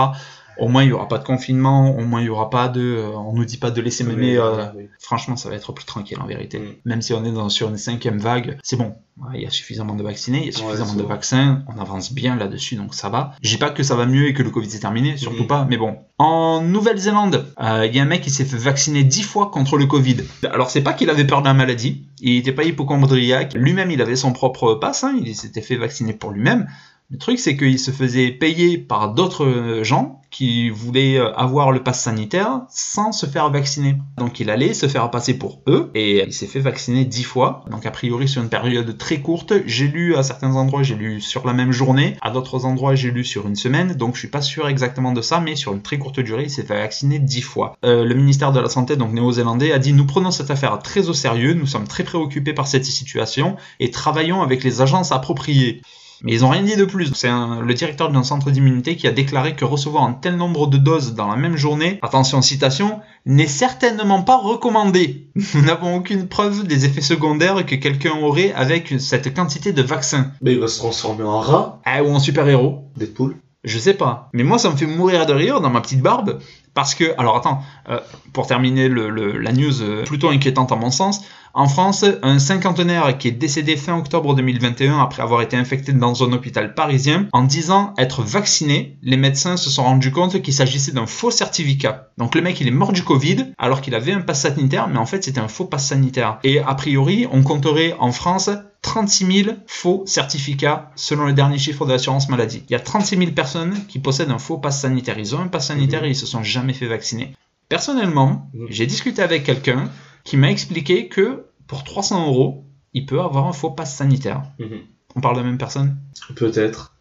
Au moins il y aura pas de confinement, au moins il y aura pas de, euh, on nous dit pas de laisser Oui, euh, oui. Franchement, ça va être plus tranquille en vérité. Mm. Même si on est dans, sur une cinquième vague, c'est bon. Il y a suffisamment de vaccinés, il y a suffisamment de bon. vaccins, on avance bien là-dessus, donc ça va. Je dis pas que ça va mieux et que le Covid est terminé, surtout Mm. pas, mais bon. En Nouvelle-Zélande, euh, il y a un mec qui s'est fait vacciner dix fois contre le Covid. Alors c'est pas qu'il avait peur de la maladie, il était pas hypochondriaque, lui-même il avait son propre pass, hein, il s'était fait vacciner pour lui-même. Le truc, c'est qu'il se faisait payer par d'autres euh, gens qui voulaient euh, avoir le pass sanitaire sans se faire vacciner. Donc il allait se faire passer pour eux et il s'est fait vacciner dix fois. Donc a priori sur une période très courte. J'ai lu à certains endroits, j'ai lu sur la même journée. À d'autres endroits, j'ai lu sur une semaine. Donc je suis pas sûr exactement de ça, mais sur une très courte durée, il s'est fait vacciner dix fois. Euh, le ministère de la Santé, donc néo-zélandais, a dit nous prenons cette affaire très au sérieux. Nous sommes très préoccupés par cette situation et travaillons avec les agences appropriées. Mais ils n'ont rien dit de plus. C'est le directeur d'un centre d'immunité qui a déclaré que recevoir un tel nombre de doses dans la même journée, attention citation, n'est certainement pas recommandé. *laughs* Nous n'avons aucune preuve des effets secondaires que quelqu'un aurait avec cette quantité de vaccins. Mais il va se transformer en rat, Ah, ou en super-héros. Deadpool. Je sais pas. Mais moi, ça me fait mourir de rire dans ma petite barbe. Parce que, alors attends, euh, pour terminer le, le- la news euh, plutôt inquiétante à mon sens, en France, un cinquantenaire qui est décédé fin octobre 2021 après avoir été infecté dans un hôpital parisien, en disant être vacciné, les médecins se sont rendus compte qu'il s'agissait d'un faux certificat. Donc le mec, il est mort du Covid alors qu'il avait un pass sanitaire, mais en fait c'était un faux pass sanitaire. Et a priori, on compterait en France 36 000 faux certificats selon le dernier chiffre de l'assurance maladie. Il y a 36 000 personnes qui possèdent un faux pass sanitaire. Ils ont un pass sanitaire et ils se sont jamais fait vacciner. Personnellement, Mhm. j'ai discuté avec quelqu'un qui m'a expliqué que pour 300 euros, il peut avoir un faux pass sanitaire. Mhm. On parle de la même personne? Peut-être.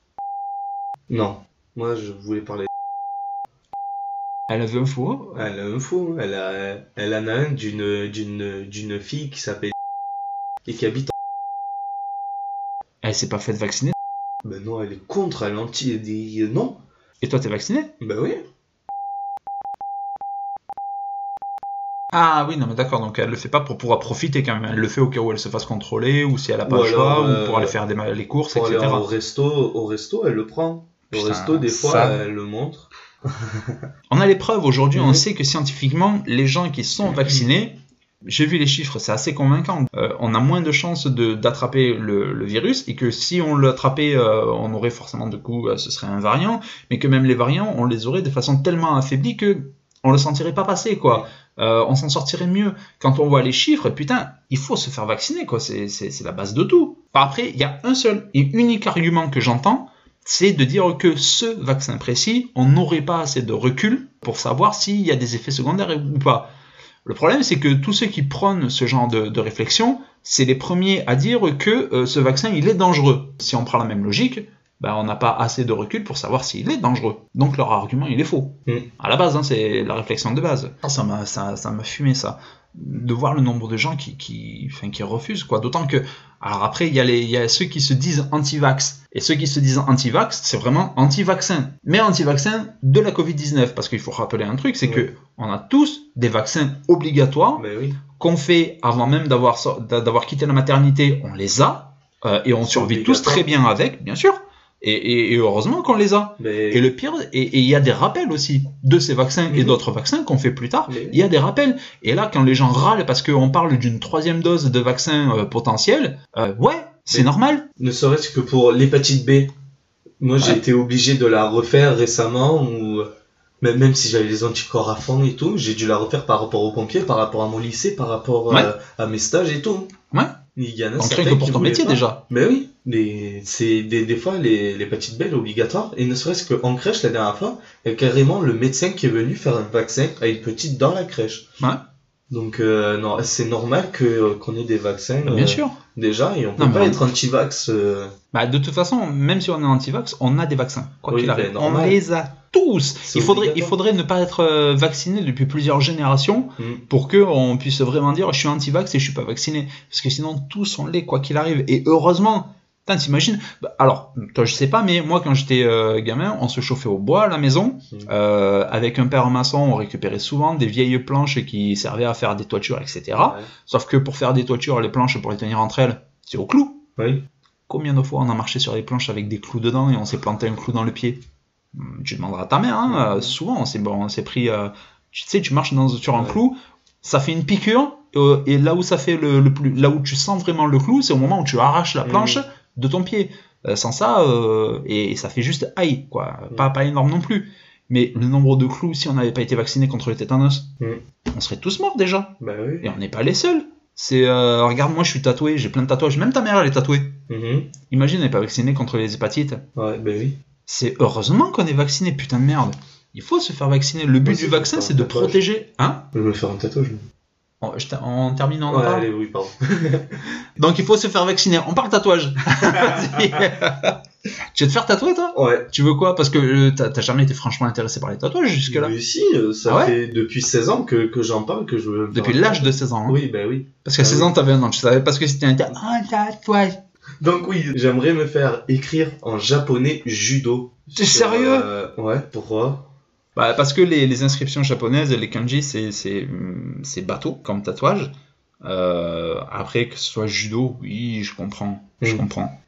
Non. Moi, je voulais parler. Elle avait un faux? Elle a un faux. Elle, a, elle en a un d'une, d'une, d'une fille qui s'appelle et qui habite Elle s'est pas faite vacciner? Ben non, elle est contre, elle est anti. Elle dit non. Et toi, t'es vacciné Ben oui. Ah oui, non mais d'accord, donc elle le fait pas pour pouvoir profiter quand même. Elle le fait au cas où elle se fasse contrôler, ou si elle a pas Ou le choix, alors, ou pour euh, aller faire des, les courses, Pour aller etc. au resto, au resto, elle le prend. Au Putain, resto, des fois, ça- elle le montre. *laughs* On a les preuves aujourd'hui, on Mhm. sait que scientifiquement, les gens qui sont vaccinés, j'ai vu les chiffres, c'est assez convaincant. Euh, on a moins de chances de- d'attraper le, le virus et que si on l'attrapait, euh, on aurait forcément de coup, euh, ce serait un variant, mais que même les variants, on les aurait de façon tellement affaiblie que on le sentirait pas passer quoi. Euh, on s'en sortirait mieux. Quand on voit les chiffres, putain, il faut se faire vacciner quoi. C'est la base de tout. Après, il y a un seul et unique argument que j'entends, c'est de dire que ce vaccin précis, on n'aurait pas assez de recul pour savoir s'il y a des effets secondaires ou pas. Le problème, c'est que tous ceux qui prônent ce genre de, de réflexion, c'est les premiers à dire que euh, ce vaccin, il est dangereux. Si on prend la même logique, ben, on n'a pas assez de recul pour savoir s'il est dangereux. Donc leur argument, il est faux. Mm. À la base, hein, c'est la réflexion de base. Ça m'a ça, ça m'a fumé, ça. De voir le nombre de gens qui, qui, enfin, qui refusent, quoi. D'autant que, alors après, il y, a les- il y a ceux qui se disent anti-vax. Et ceux qui se disent anti-vax, c'est vraiment anti-vaccin. Mais anti-vaccin de la Covid-19. Parce qu'il faut rappeler un truc, c'est Ouais. que on a tous des vaccins obligatoires Ben oui. qu'on fait avant même d'avoir quitté la maternité, on les a euh, et on survit tous très bien avec, bien sûr. Et, et- et heureusement qu'on les a. Mais... Et le pire, et il y a des rappels aussi de ces vaccins et Mhm. d'autres vaccins qu'on fait plus tard. Mais- Il y a des rappels. Et là, quand les gens râlent parce qu'on parle d'une troisième dose de vaccin euh, potentiel, euh, ouais, c'est Mais- normal. Ne serait-ce que pour l'hépatite B. Moi, j'ai été obligé de la refaire récemment, ou même, même si j'avais les anticorps à fond et tout, j'ai dû la refaire par rapport aux pompiers, par rapport à mon lycée, par rapport Ouais. euh, à mes stages et tout. Ouais. Il y en a que pour ton métier pas. déjà. Mais oui, mais c'est des, des fois les- l'hépatite B elle est obligatoire, et ne serait-ce qu'en crèche la dernière fois, il y a carrément le médecin qui est venu faire un vaccin à une petite dans la crèche. Ouais. Donc euh, non, c'est normal que euh, qu'on ait des vaccins Bien euh, sûr. déjà, et on peut Non, pas on- être anti-vax. euh, Bah, de toute façon, même si on est anti-vax, on a des vaccins. Quoi Oui, qu'il arrive. on les a tous. Il faudrait, il faudrait ne pas être vacciné depuis plusieurs générations mm. pour que on puisse vraiment dire je suis anti-vax et je suis pas vacciné. Parce que sinon, tous on l'est, quoi qu'il arrive. Et heureusement, putain, t'imagines? Bah, Alors, toi, je sais pas, mais moi, quand j'étais euh, gamin, on se chauffait au bois à la maison. Mm. Euh, avec un père maçon, on récupérait souvent des vieilles planches qui servaient à faire des toitures, etc. Ouais. Sauf que pour faire des toitures, les planches, pour les tenir entre elles, c'est au clou. Oui. Combien de fois on a marché sur les planches avec des clous dedans et on s'est planté un clou dans le pied? Hum, Tu demanderas à ta mère, hein, euh, souvent on s'est bon, on s'est pris. euh, tu sais, tu marches dans, sur un Ouais. clou, ça fait une piqûre, et là où ça fait le, le plus, là où tu sens vraiment le clou, c'est au moment où tu arraches la Mhm. planche de ton pied. Euh, sans ça, euh, et, et ça fait juste aïe, quoi. Mhm. Pas, pas énorme non plus. Mais le nombre de clous, si on n'avait pas été vacciné contre le tétanos, Mhm. on serait tous morts déjà. Bah oui. Et on n'est pas les seuls. C'est, euh, regarde, moi je suis tatoué, j'ai plein de tatouages, même ta mère elle est tatouée. Mhm. Imagine, elle n'est pas vaccinée contre les hépatites. Ouais, bah oui. C'est heureusement qu'on est vacciné, putain de merde. Il faut se faire vacciner. Le but Moi du vaccin, c'est de protéger. Hein? Je vais me faire un tatouage. On, je on termine en Ouais, allez, oui, pardon. *laughs* Donc il faut se faire vacciner. On parle tatouage. *laughs* Tu veux te faire tatouer, toi? Ouais. Tu veux quoi? Parce que euh, t'as jamais été franchement intéressé par les tatouages jusque-là. Mais si, euh, ça Ah ouais? fait depuis 16 ans que, que j'en parle, que je veux. Depuis l'âge de 16 ans. hein. Oui, bah oui. Parce qu'à Ah 16 oui. ans, t'avais un an. Tu savais parce que c'était un ta- Ah, un tatouage. Donc oui, j'aimerais me faire écrire en japonais judo. T'es sérieux? Euh, Ouais, pourquoi? Bah, parce que les, les inscriptions japonaises, les kanji, c'est, bateau comme tatouage. Euh, après, que ce soit judo, oui, je comprends. Je Mm. comprends.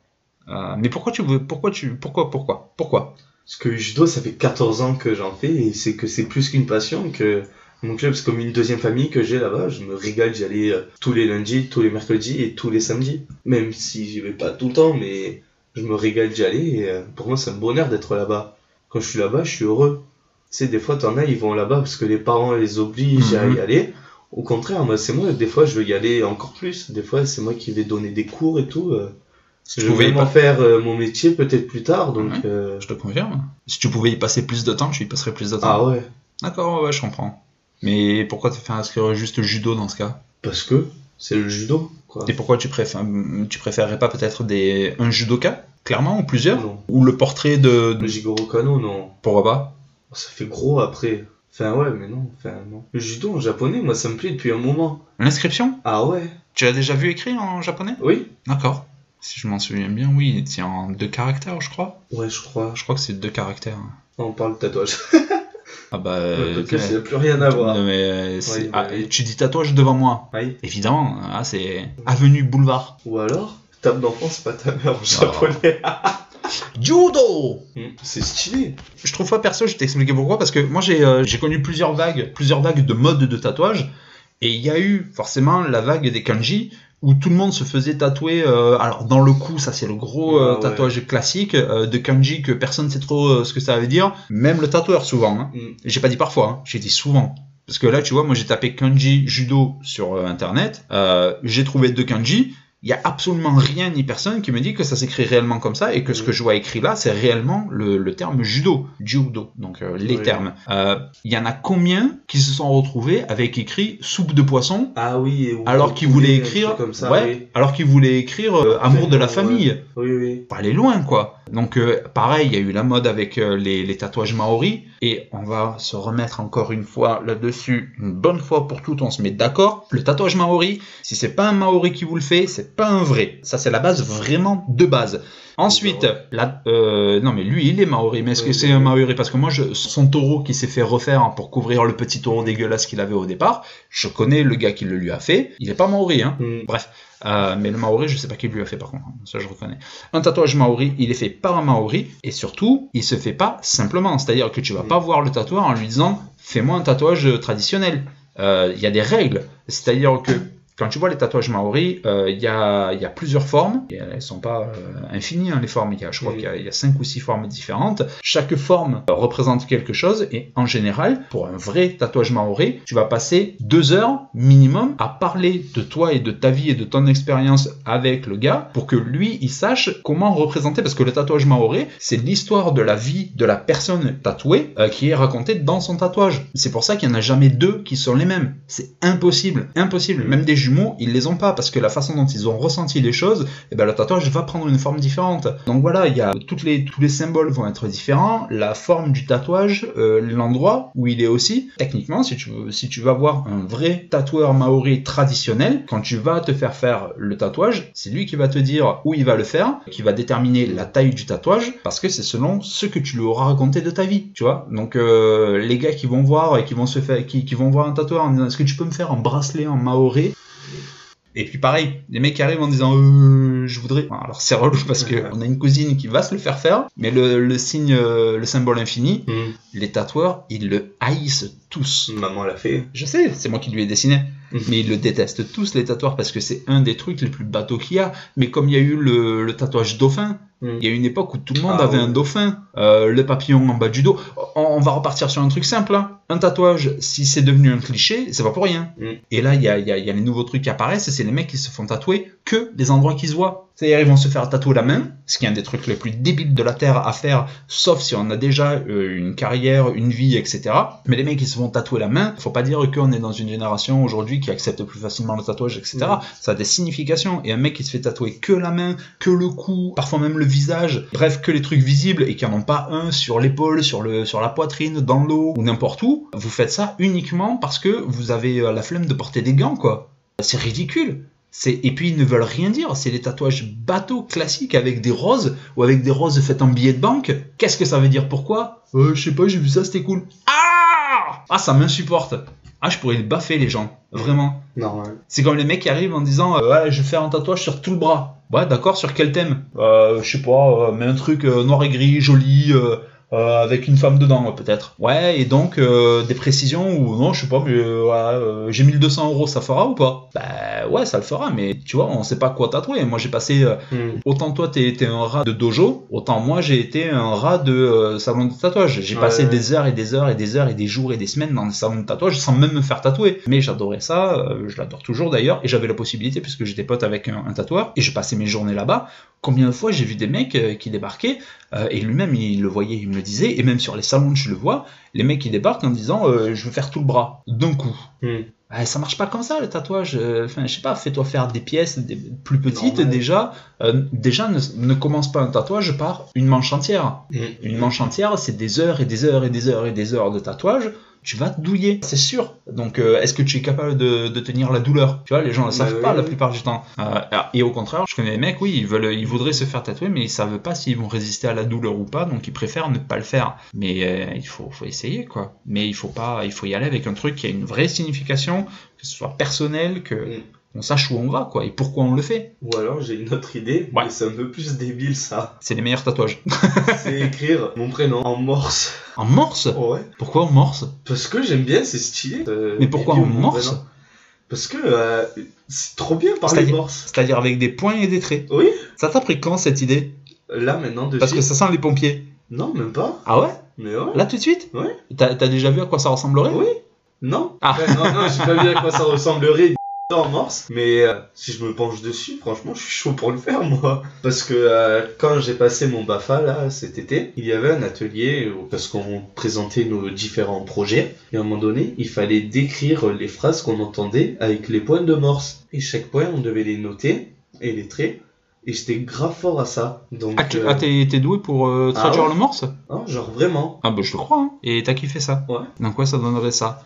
Euh, mais pourquoi tu veux. Pourquoi tu. Pourquoi Pourquoi Pourquoi? Parce que judo, ça fait 14 ans que j'en fais et c'est que c'est plus qu'une passion que mon club, c'est comme une deuxième famille que j'ai là-bas. Je me régale d'y aller euh, tous les lundis, tous les mercredis et tous les samedis. Même si j'y vais pas tout le temps, mais je me régale d'y aller et pour moi, c'est un bonheur d'être là-bas. Quand je suis là-bas, je suis heureux. Tu sais, des fois, t'en as, ils vont là-bas parce que les parents les obligent à Mhm. y aller. Au contraire, moi, c'est moi, des fois, je veux y aller encore plus. Des fois, c'est moi qui vais donner des cours et tout. euh. Si je tu pouvais vais m'en pas- faire euh, mon métier peut-être plus tard, donc... Ouais. euh, Je te confirme. Si tu pouvais y passer plus de temps, tu y passerais plus de temps. Ah ouais, D'accord, ouais, ouais, je comprends. Mais pourquoi te faire inscrire juste judo dans ce cas? Parce que... C'est le judo, quoi. Et pourquoi tu préfères, tu préférerais pas peut-être des un judoka, clairement, ou plusieurs? Non. Ou le portrait de. de- Le Jigoro Kano, non. Pourquoi pas? Ça fait gros après. Enfin, ouais, mais non. Enfin, non. Le judo en japonais, moi, ça me plaît depuis un moment. L'inscription Ah ouais Tu l'as déjà vu écrit en japonais? Oui D'accord. Si je m'en souviens bien, oui, tient en deux caractères, je crois. Ouais, je crois. Je crois que c'est deux caractères. On parle de tatouage. *laughs* Ah bah. Le euh, podcast, il n'a plus rien à voir. Non, mais, euh, c'est- ah, tu dis tatouage devant moi. Oui. Évidemment, ah, c'est Avenue Boulevard. Ou alors, table d'enfant, c'est pas ta mère en japonais. *laughs* Judo Hmm, c'est stylé. Je trouve pas perso, je vais t'expliquer pourquoi, parce que moi j'ai euh, connu plusieurs vagues, plusieurs vagues de mode de tatouage, et il y a eu forcément la vague des kanji, où tout le monde se faisait tatouer, euh, alors dans le cou, ça c'est le gros euh, Ah ouais. tatouage classique, euh, de kanji que personne sait trop euh, ce que ça veut dire, même le tatoueur souvent. Hein. Hmm. J'ai pas dit parfois, hein, j'ai dit souvent. Parce que là, tu vois, moi j'ai tapé kanji judo sur euh, internet, euh, j'ai trouvé deux kanji, il y a absolument rien ni personne qui me dit que ça s'écrit réellement comme ça et que ce Mm. que je vois écrit là, c'est réellement le, le terme judo, judo, donc euh, les Oui. termes. Euh, Il y en a combien qui se sont retrouvés avec écrit soupe de poisson Ah oui. ou- alors qu'ils ou voulaient écrire, trucs comme ça, ouais, oui. alors qu'ils voulaient écrire euh, amour de la Ouais. famille Oui, oui. pas aller loin quoi. Donc euh, pareil, il y a eu la mode avec euh, les, tatouages maoris et on va se remettre encore une fois là-dessus une bonne fois pour toutes, on se met d'accord. Le tatouage maori, si c'est pas un maori qui vous le fait, c'est pas un vrai. Ça c'est la base vraiment de base. Ensuite, la, euh, non mais lui il est maori, mais est-ce que c'est un maori? Parce que moi, je, son taureau qui s'est fait refaire pour couvrir le petit taureau dégueulasse qu'il avait au départ, je connais le gars qui le lui a fait, il est pas maori, hein. Hmm. Euh, mais le Maori, je sais pas qui lui a fait par contre, ça je reconnais. Un tatouage Maori, il est fait par un Maori, et surtout, il se fait pas simplement. C'est-à-dire que tu vas Mm. pas voir le tatoueur en lui disant fais-moi un tatouage traditionnel. Euh, Il y a des règles. C'est-à-dire que quand tu vois les tatouages Maori, euh, il y, a, il y a plusieurs formes, et elles sont pas euh, infinies hein, les formes, y a, je crois qu'il y a- il y, a cinq ou six formes différentes. Chaque forme euh, représente quelque chose, et en général, pour un vrai tatouage Maori, tu vas passer deux heures minimum à parler de toi et de ta vie et de ton expérience avec le gars pour que lui il sache comment représenter. Parce que le tatouage maoré c'est l'histoire de la vie de la personne tatouée euh, qui est racontée dans son tatouage. C'est pour ça qu'il n'y en a jamais deux qui sont les mêmes. C'est impossible impossible. Même des jumeaux ils les ont pas parce que la façon dont ils ont ressenti les choses et ben le tatouage va prendre une forme différente. Donc voilà il y a toutes les tous les symboles vont être différents la forme du tatouage euh, l'endroit où il est aussi. Techniquement si tu si tu vas voir un vrai tatoueur maori traditionnel quand tu vas te faire faire le tatouage c'est lui qui va te dire où il va le faire qui va déterminer la taille du tatouage parce que c'est selon ce que tu lui auras raconté de ta vie tu vois. Donc euh, les gars qui vont voir et qui vont se faire qui, qui vont voir un tatoueur en disant est-ce que tu peux me faire un bracelet en maori? Et puis pareil, les mecs arrivent en disant euh, je voudrais. Alors c'est relou parce que on a une cousine qui va se le faire faire, mais le, le signe, euh, le symbole infini, Hmm. les tatoueurs, ils le haïssent tous. Maman l'a fait. Je sais, c'est moi qui lui ai dessiné, Mhm. mais ils le détestent tous les tatoueurs parce que c'est un des trucs les plus bateaux qu'il y a. Mais comme il y a eu le, le tatouage dauphin, Hmm. Il y a une époque où tout le monde Ah avait ouais. un dauphin, euh, le papillon en bas du dos. On, on va repartir sur un truc simple. hein. Un tatouage, si c'est devenu un cliché, c'est pas pour rien. Mm. Et là, il y a, il y a- il y a les nouveaux trucs qui apparaissent, et c'est les mecs qui se font tatouer que les endroits qui se voient. C'est-à-dire, ils vont se faire tatouer la main, ce qui est un des trucs les plus débiles de la Terre à faire, sauf si on a déjà euh, une carrière, une vie, etc. Mais les mecs qui se font tatouer la main, faut pas dire qu'on est dans une génération aujourd'hui qui accepte plus facilement le tatouage, etc. Mm. Ça a des significations. Et un mec qui se fait tatouer que la main, que le cou, parfois même le visage, bref, que les trucs visibles et qui en ont pas un sur l'épaule, sur, le, sur la poitrine, dans l'eau ou n'importe où, vous faites ça uniquement parce que vous avez euh, la flemme de porter des gants, quoi. C'est ridicule. Et puis ils ne veulent rien dire, c'est les tatouages bateaux classiques avec des roses ou avec des roses faites en billets de banque. Qu'est-ce que ça veut dire? Pourquoi? Euh, Je sais pas, j'ai vu ça, c'était cool. Ah Ah, ça m'insupporte. Ah, je pourrais baffer les gens, vraiment. Normal. C'est comme les mecs qui arrivent en disant euh, ouais je vais faire un tatouage sur tout le bras. Ouais d'accord sur quel thème? Euh, Je sais pas, euh, mais un truc euh, noir et gris, joli, euh, avec une femme dedans peut-être. Ouais et donc euh, des précisions ou non je sais pas mais euh, ouais, euh, j'ai 1200 euros ça fera ou pas? Bah ouais ça le fera mais tu vois on sait pas quoi tatouer. Moi j'ai passé euh, Hmm. Autant toi t'es été un rat de dojo, autant moi j'ai été un rat de euh, salon de tatouage. J'ai Ouais, passé des heures et des heures et des heures et des jours et des semaines dans des salons de tatouage sans même me faire tatouer. Mais j'adorais ça, euh, je l'adore toujours d'ailleurs, et j'avais la possibilité puisque j'étais pote avec un, un tatoueur et je passais mes journées là-bas. Combien de fois j'ai vu des mecs euh, qui débarquaient, euh, et lui-même il le voyait, il me le disait, et même sur les salons je le vois, les mecs qui débarquent en disant euh, je veux faire tout le bras, d'un coup. Hmm. Ouais, ça marche pas comme ça le tatouage. Enfin, je sais pas, fais-toi faire des pièces des- plus petites Normal. déjà. Déjà, ne, ne commence pas un tatouage par une manche entière. Hmm. Une manche entière, c'est des heures et des heures et des heures et des heures de tatouage. Tu vas te douiller, c'est sûr. Donc, euh, est-ce que tu es capable de, de tenir la douleur? Tu vois, les gens ne le Bah savent oui, pas la oui. plupart du temps. Euh, et au contraire, je connais des mecs, oui, ils veulent, ils voudraient se faire tatouer, mais ils savent pas s'ils vont résister à la douleur ou pas, donc ils préfèrent ne pas le faire. Mais euh, il faut, faut essayer, quoi. Mais il faut pas, il faut y aller avec un truc qui a une vraie signification, que ce soit personnel, que Mm. On sache où on va, quoi, et pourquoi on le fait. Ou alors j'ai une autre idée, Ouais. mais c'est un peu plus débile ça. C'est les meilleurs tatouages. *laughs* C'est écrire mon prénom en morse. En morse? Ouais. Pourquoi en morse? Parce que j'aime bien, c'est stylé. Euh, Mais pourquoi en morse? prénom. Parce que euh, c'est trop bien parler C'est-à-dire- morse. C'est-à-dire avec des points et des traits. Oui. Ça t'a pris quand cette idée? Là maintenant de Parce que ça sent les pompiers. Non, même pas. Ah ouais? Mais ouais. Là tout de suite? Ouais. T'as t'as déjà vu à quoi ça ressemblerait? Oui. Non. Ah. Ouais, non, non, j'ai pas vu à quoi ça ressemblerait en morse. Mais euh, si je me penche dessus, franchement, je suis chaud pour le faire, moi. Parce que euh, quand j'ai passé mon BAFA, là, cet été, il y avait un atelier où- parce qu'on présentait nos différents projets. Et à un moment donné, il fallait décrire les phrases qu'on entendait avec les points de morse. Et chaque point, on devait les noter et les traits. Et j'étais grave fort à ça. Donc, Ah, euh, ah, t'es doué pour euh, Ah traduire ouais le morse? Non, genre vraiment. Ah bah je te crois. Hein. Et t'as kiffé ça? Ouais. Donc ouais, ça donnerait ça?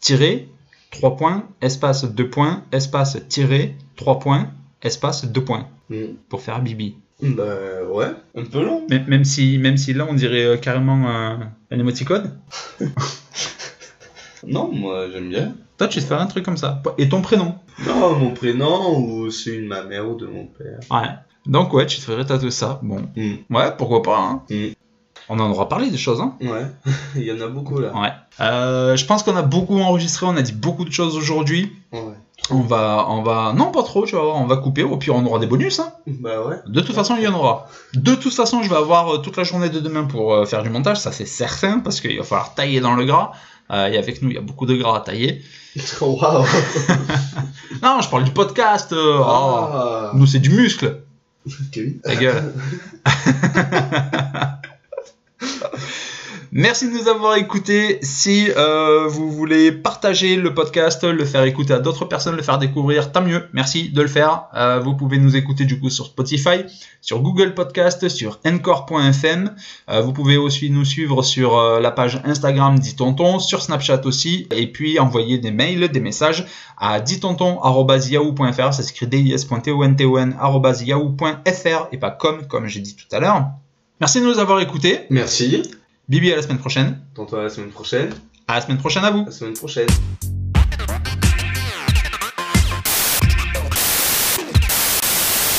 Tirer, 3 points, espace 2 points, espace tirer, 3 points, espace 2 points. Mm. Pour faire Bibi. Bah ouais, un peu long. Même, même, si, même si là on dirait euh, carrément euh, un émoticône. *laughs* Non, moi j'aime bien. Toi tu te ferais un truc comme ça. Et ton prénom? Non, mon prénom ou celui de ma mère ou de mon père. Ouais. Donc ouais, tu te ferais tatouer ça. Bon. Mm. Ouais, pourquoi pas. Hein. Mm. On en aura parlé des choses. Hein. Ouais, *laughs* il y en a beaucoup là. Ouais. Euh, je pense qu'on a beaucoup enregistré, on a dit beaucoup de choses aujourd'hui. Ouais. On va, on va, non pas trop, tu vas voir, on va couper, au pire on aura des bonus. Hein. Bah ouais. De toute façon, il y en aura. De toute façon, je vais avoir euh, toute la journée de demain pour euh, faire du montage, ça c'est certain, parce qu'il va falloir tailler dans le gras. Euh, et avec nous, il y a beaucoup de gras à tailler. *laughs* Waouh. *laughs* Non, je parle du podcast. euh, oh. Ah. Nous, c'est du muscle. Ta gueule. Merci de nous avoir écoutés. Si euh, vous voulez partager le podcast, le faire écouter à d'autres personnes, le faire découvrir, tant mieux. Merci de le faire. Euh, vous pouvez nous écouter du coup sur Spotify, sur Google Podcast, sur encore.fm. Euh, vous pouvez aussi nous suivre sur euh, la page Instagram dit tonton, sur Snapchat aussi, et puis envoyer des mails, des messages à ditonton@yahoo.fr. Ça s'écrit dis.tonton@yahoo.fr et pas comme comme j'ai dit tout à l'heure. Merci de nous avoir écoutés. Merci. Bibi à la semaine prochaine. Tantôt à la semaine prochaine. À la semaine prochaine à vous. À la semaine prochaine.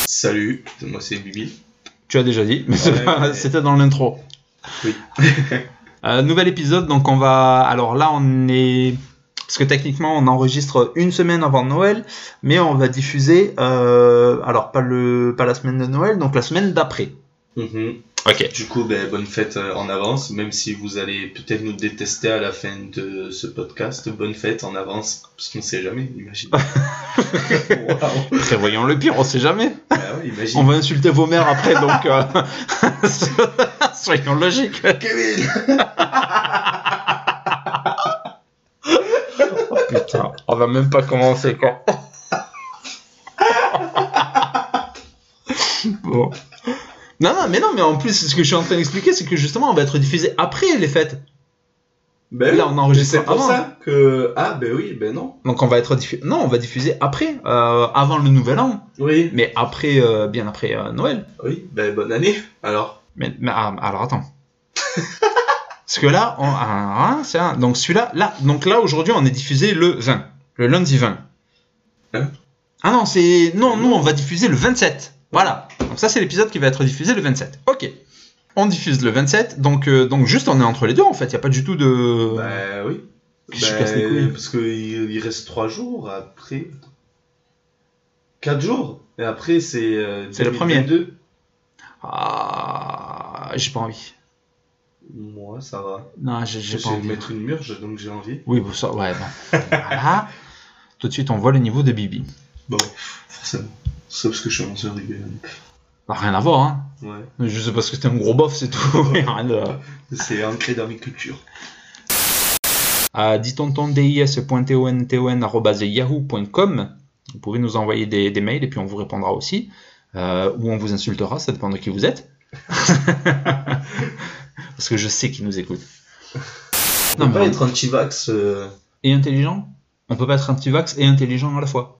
Salut, moi c'est Bibi. Tu as déjà dit, mais Ouais, pas- c'était dans l'intro. Oui. *laughs* Euh, nouvel épisode, donc on va. Alors là, on est. Parce que techniquement, on enregistre une semaine avant Noël, mais on va diffuser. euh, Alors, pas, le... pas la semaine de Noël, donc la semaine d'après. Mhm. Ok. Du coup, ben, bonne fête euh, en avance, même si vous allez peut-être nous détester à la fin de ce podcast. Bonne fête en avance, parce qu'on sait jamais, imagine. *laughs* Prévoyons le pire, on sait jamais. Ouais, imagine. On va insulter vos mères après, donc. euh, *laughs* Soyons logiques. Kevin Oh, putain, on va même pas commencer quoi. *laughs* bon. Non, non, mais non, mais en plus, ce que je suis en train d'expliquer, c'est que justement, on va être diffusé après les fêtes. Ben Là, on enregistre mais C'est pour avant. ça que. Ah, ben oui, ben non. Donc, on va être diffusé. Non, on va diffuser après, euh, avant le nouvel an, Oui, mais après, euh, bien après euh, Noël. oui, ben bonne année, alors. Mais, mais, ah, alors attends. *laughs* Parce que là, on, ah, ah, c'est un- donc celui-là, là, donc là aujourd'hui, on est diffusé le 20, le lundi 20. Hein? Ah non, c'est non, nous on va diffuser le 27. Voilà. Donc ça c'est l'épisode qui va être diffusé le 27. Ok. On diffuse le 27, donc euh, donc juste on est entre les deux en fait. Il y a pas du tout de. Ben oui. Je casse les couilles. parce qu'il il reste 3 jours après. 4 jours. Et après, c'est. euh, C'est le premier. 2022. Ah, j'ai pas envie. Moi, ça va. Non, j'ai j'ai Je pas vais envie. mettre une murge, donc j'ai envie. Oui, bon, ça, ouais. Bon. voilà. Tout de suite, on voit le niveau de Bibi. Bon, forcément. Sauf parce que je suis en sœur Bah, rien à voir, hein. Ouais. Juste parce que t'es un gros bof, c'est tout. *laughs* Rien de- C'est ancré dans mes cultures. à ditonton.dis.tonton.yahoo.com. Vous pouvez nous envoyer des, des mails et puis on vous répondra aussi. Euh, ou on vous insultera, ça dépend de qui vous êtes. *laughs* Parce que je sais qui nous écoute. On Non, peut mais pas être anti-vax. euh, Et intelligent? On peut pas être anti-vax et intelligent à la fois.